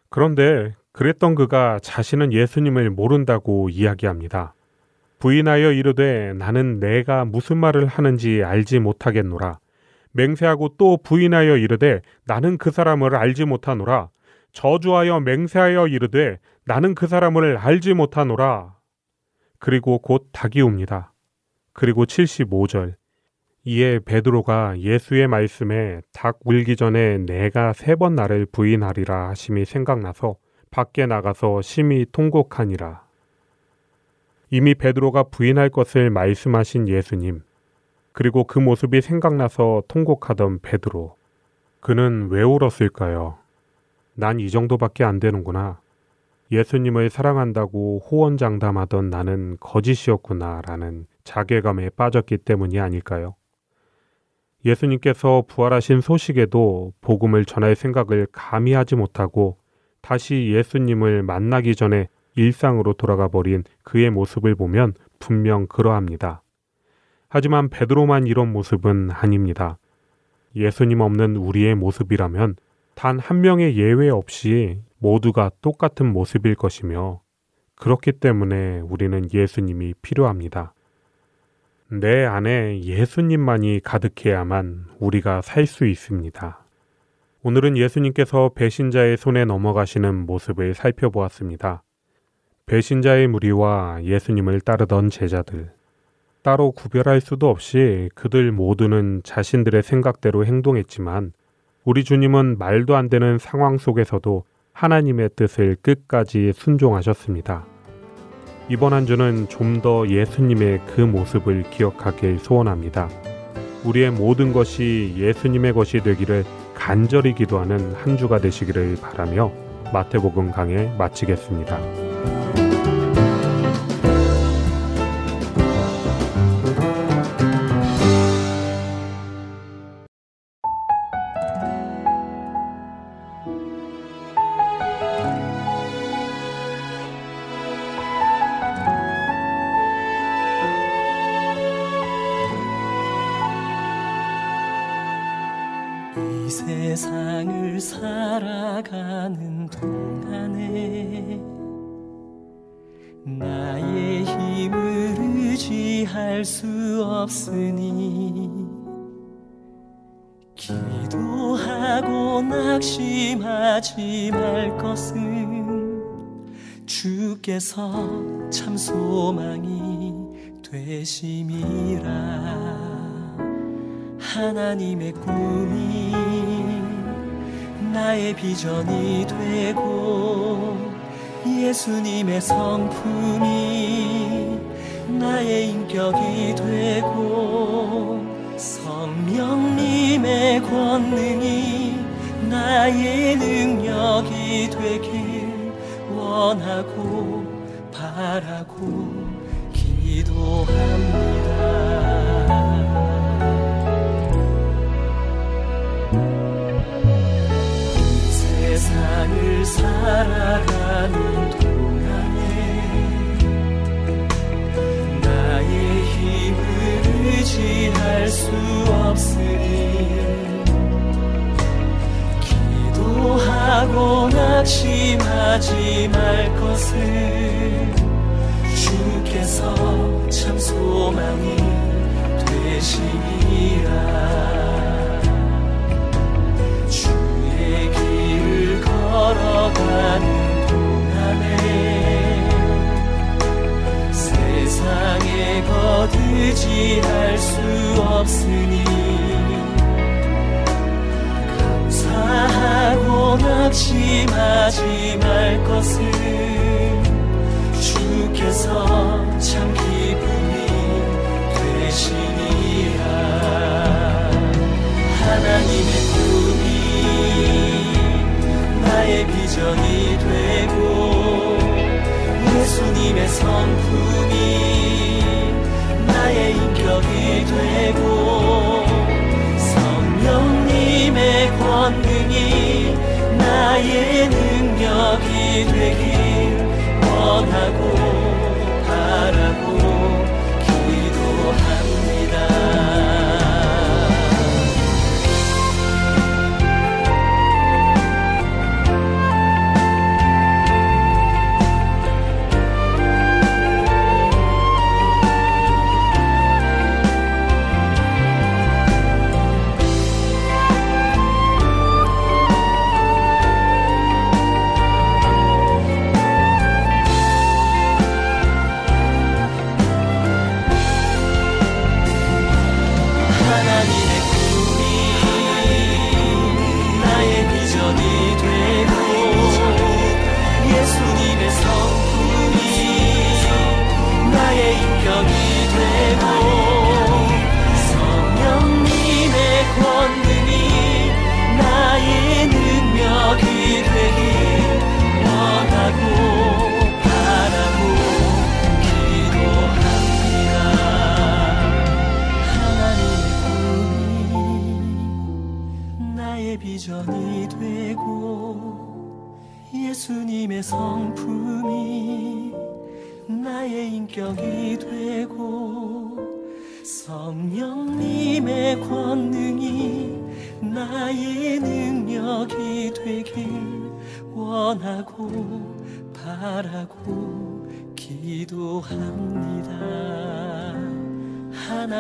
그런데 그랬던 그가 자신은 예수님을 모른다고 이야기합니다. 부인하여 이르되 나는 내가 무슨 말을 하는지 알지 못하겠노라. 맹세하고 또 부인하여 이르되 나는 그 사람을 알지 못하노라. 저주하여 맹세하여 이르되 나는 그 사람을 알지 못하노라. 그리고 곧 닭이 옵니다. 그리고 75절. 이에 베드로가 예수의 말씀에 닭 울기 전에 내가 세 번 나를 부인하리라 하심이 생각나서 밖에 나가서 심히 통곡하니라. 이미 베드로가 부인할 것을 말씀하신 예수님, 그리고 그 모습이 생각나서 통곡하던 베드로. 그는 왜 울었을까요? 난 이 정도밖에 안 되는구나. 예수님을 사랑한다고 호언장담하던 나는 거짓이었구나 라는 자괴감에 빠졌기 때문이 아닐까요? 예수님께서 부활하신 소식에도 복음을 전할 생각을 감히 하지 못하고 다시 예수님을 만나기 전에 일상으로 돌아가 버린 그의 모습을 보면 분명 그러합니다. 하지만 베드로만 이런 모습은 아닙니다. 예수님 없는 우리의 모습이라면 단 한 명의 예외 없이 모두가 똑같은 모습일 것이며 그렇기 때문에 우리는 예수님이 필요합니다. 내 안에 예수님만이 가득해야만 우리가 살 수 있습니다. 오늘은 예수님께서 배신자의 손에 넘어가시는 모습을 살펴보았습니다. 배신자의 무리와 예수님을 따르던 제자들. 따로 구별할 수도 없이 그들 모두는 자신들의 생각대로 행동했지만 우리 주님은 말도 안 되는 상황 속에서도 하나님의 뜻을 끝까지 순종하셨습니다. 이번 한 주는 좀 더 예수님의 그 모습을 기억하길 소원합니다. 우리의 모든 것이 예수님의 것이 되기를 간절히 기도하는 한 주가 되시기를 바라며 마태복음 강해 마치겠습니다. 주께서 참 소망이 되심이라. 하나님의 꿈이 나의 비전이 되고 예수님의 성품이 나의 인격이 되고 성령님의 권능이 나의 능력이 되길 원하고 바라고 기도합니다. 세상을 살아가는 동안에 나의 힘을 의지할 수 없으니 기도하고 낙심하지 말 것을 주께서 참 소망이 되시니라. 주의 길을 걸어가는 동안에 세상에 거두지할 수 없으니 감사하고 낙심하지 말 것을 참 기쁨이 되시니라. 하나님의 꿈이 나의 비전이 되고 예수님의 성품이 나의 인격이 되고 성령님의 권능이 나의 능력이 되길 원하고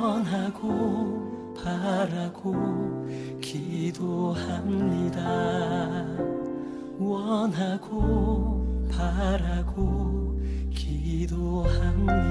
원하고 바라고 기도합니다. 원하고 바라고 기도합니다.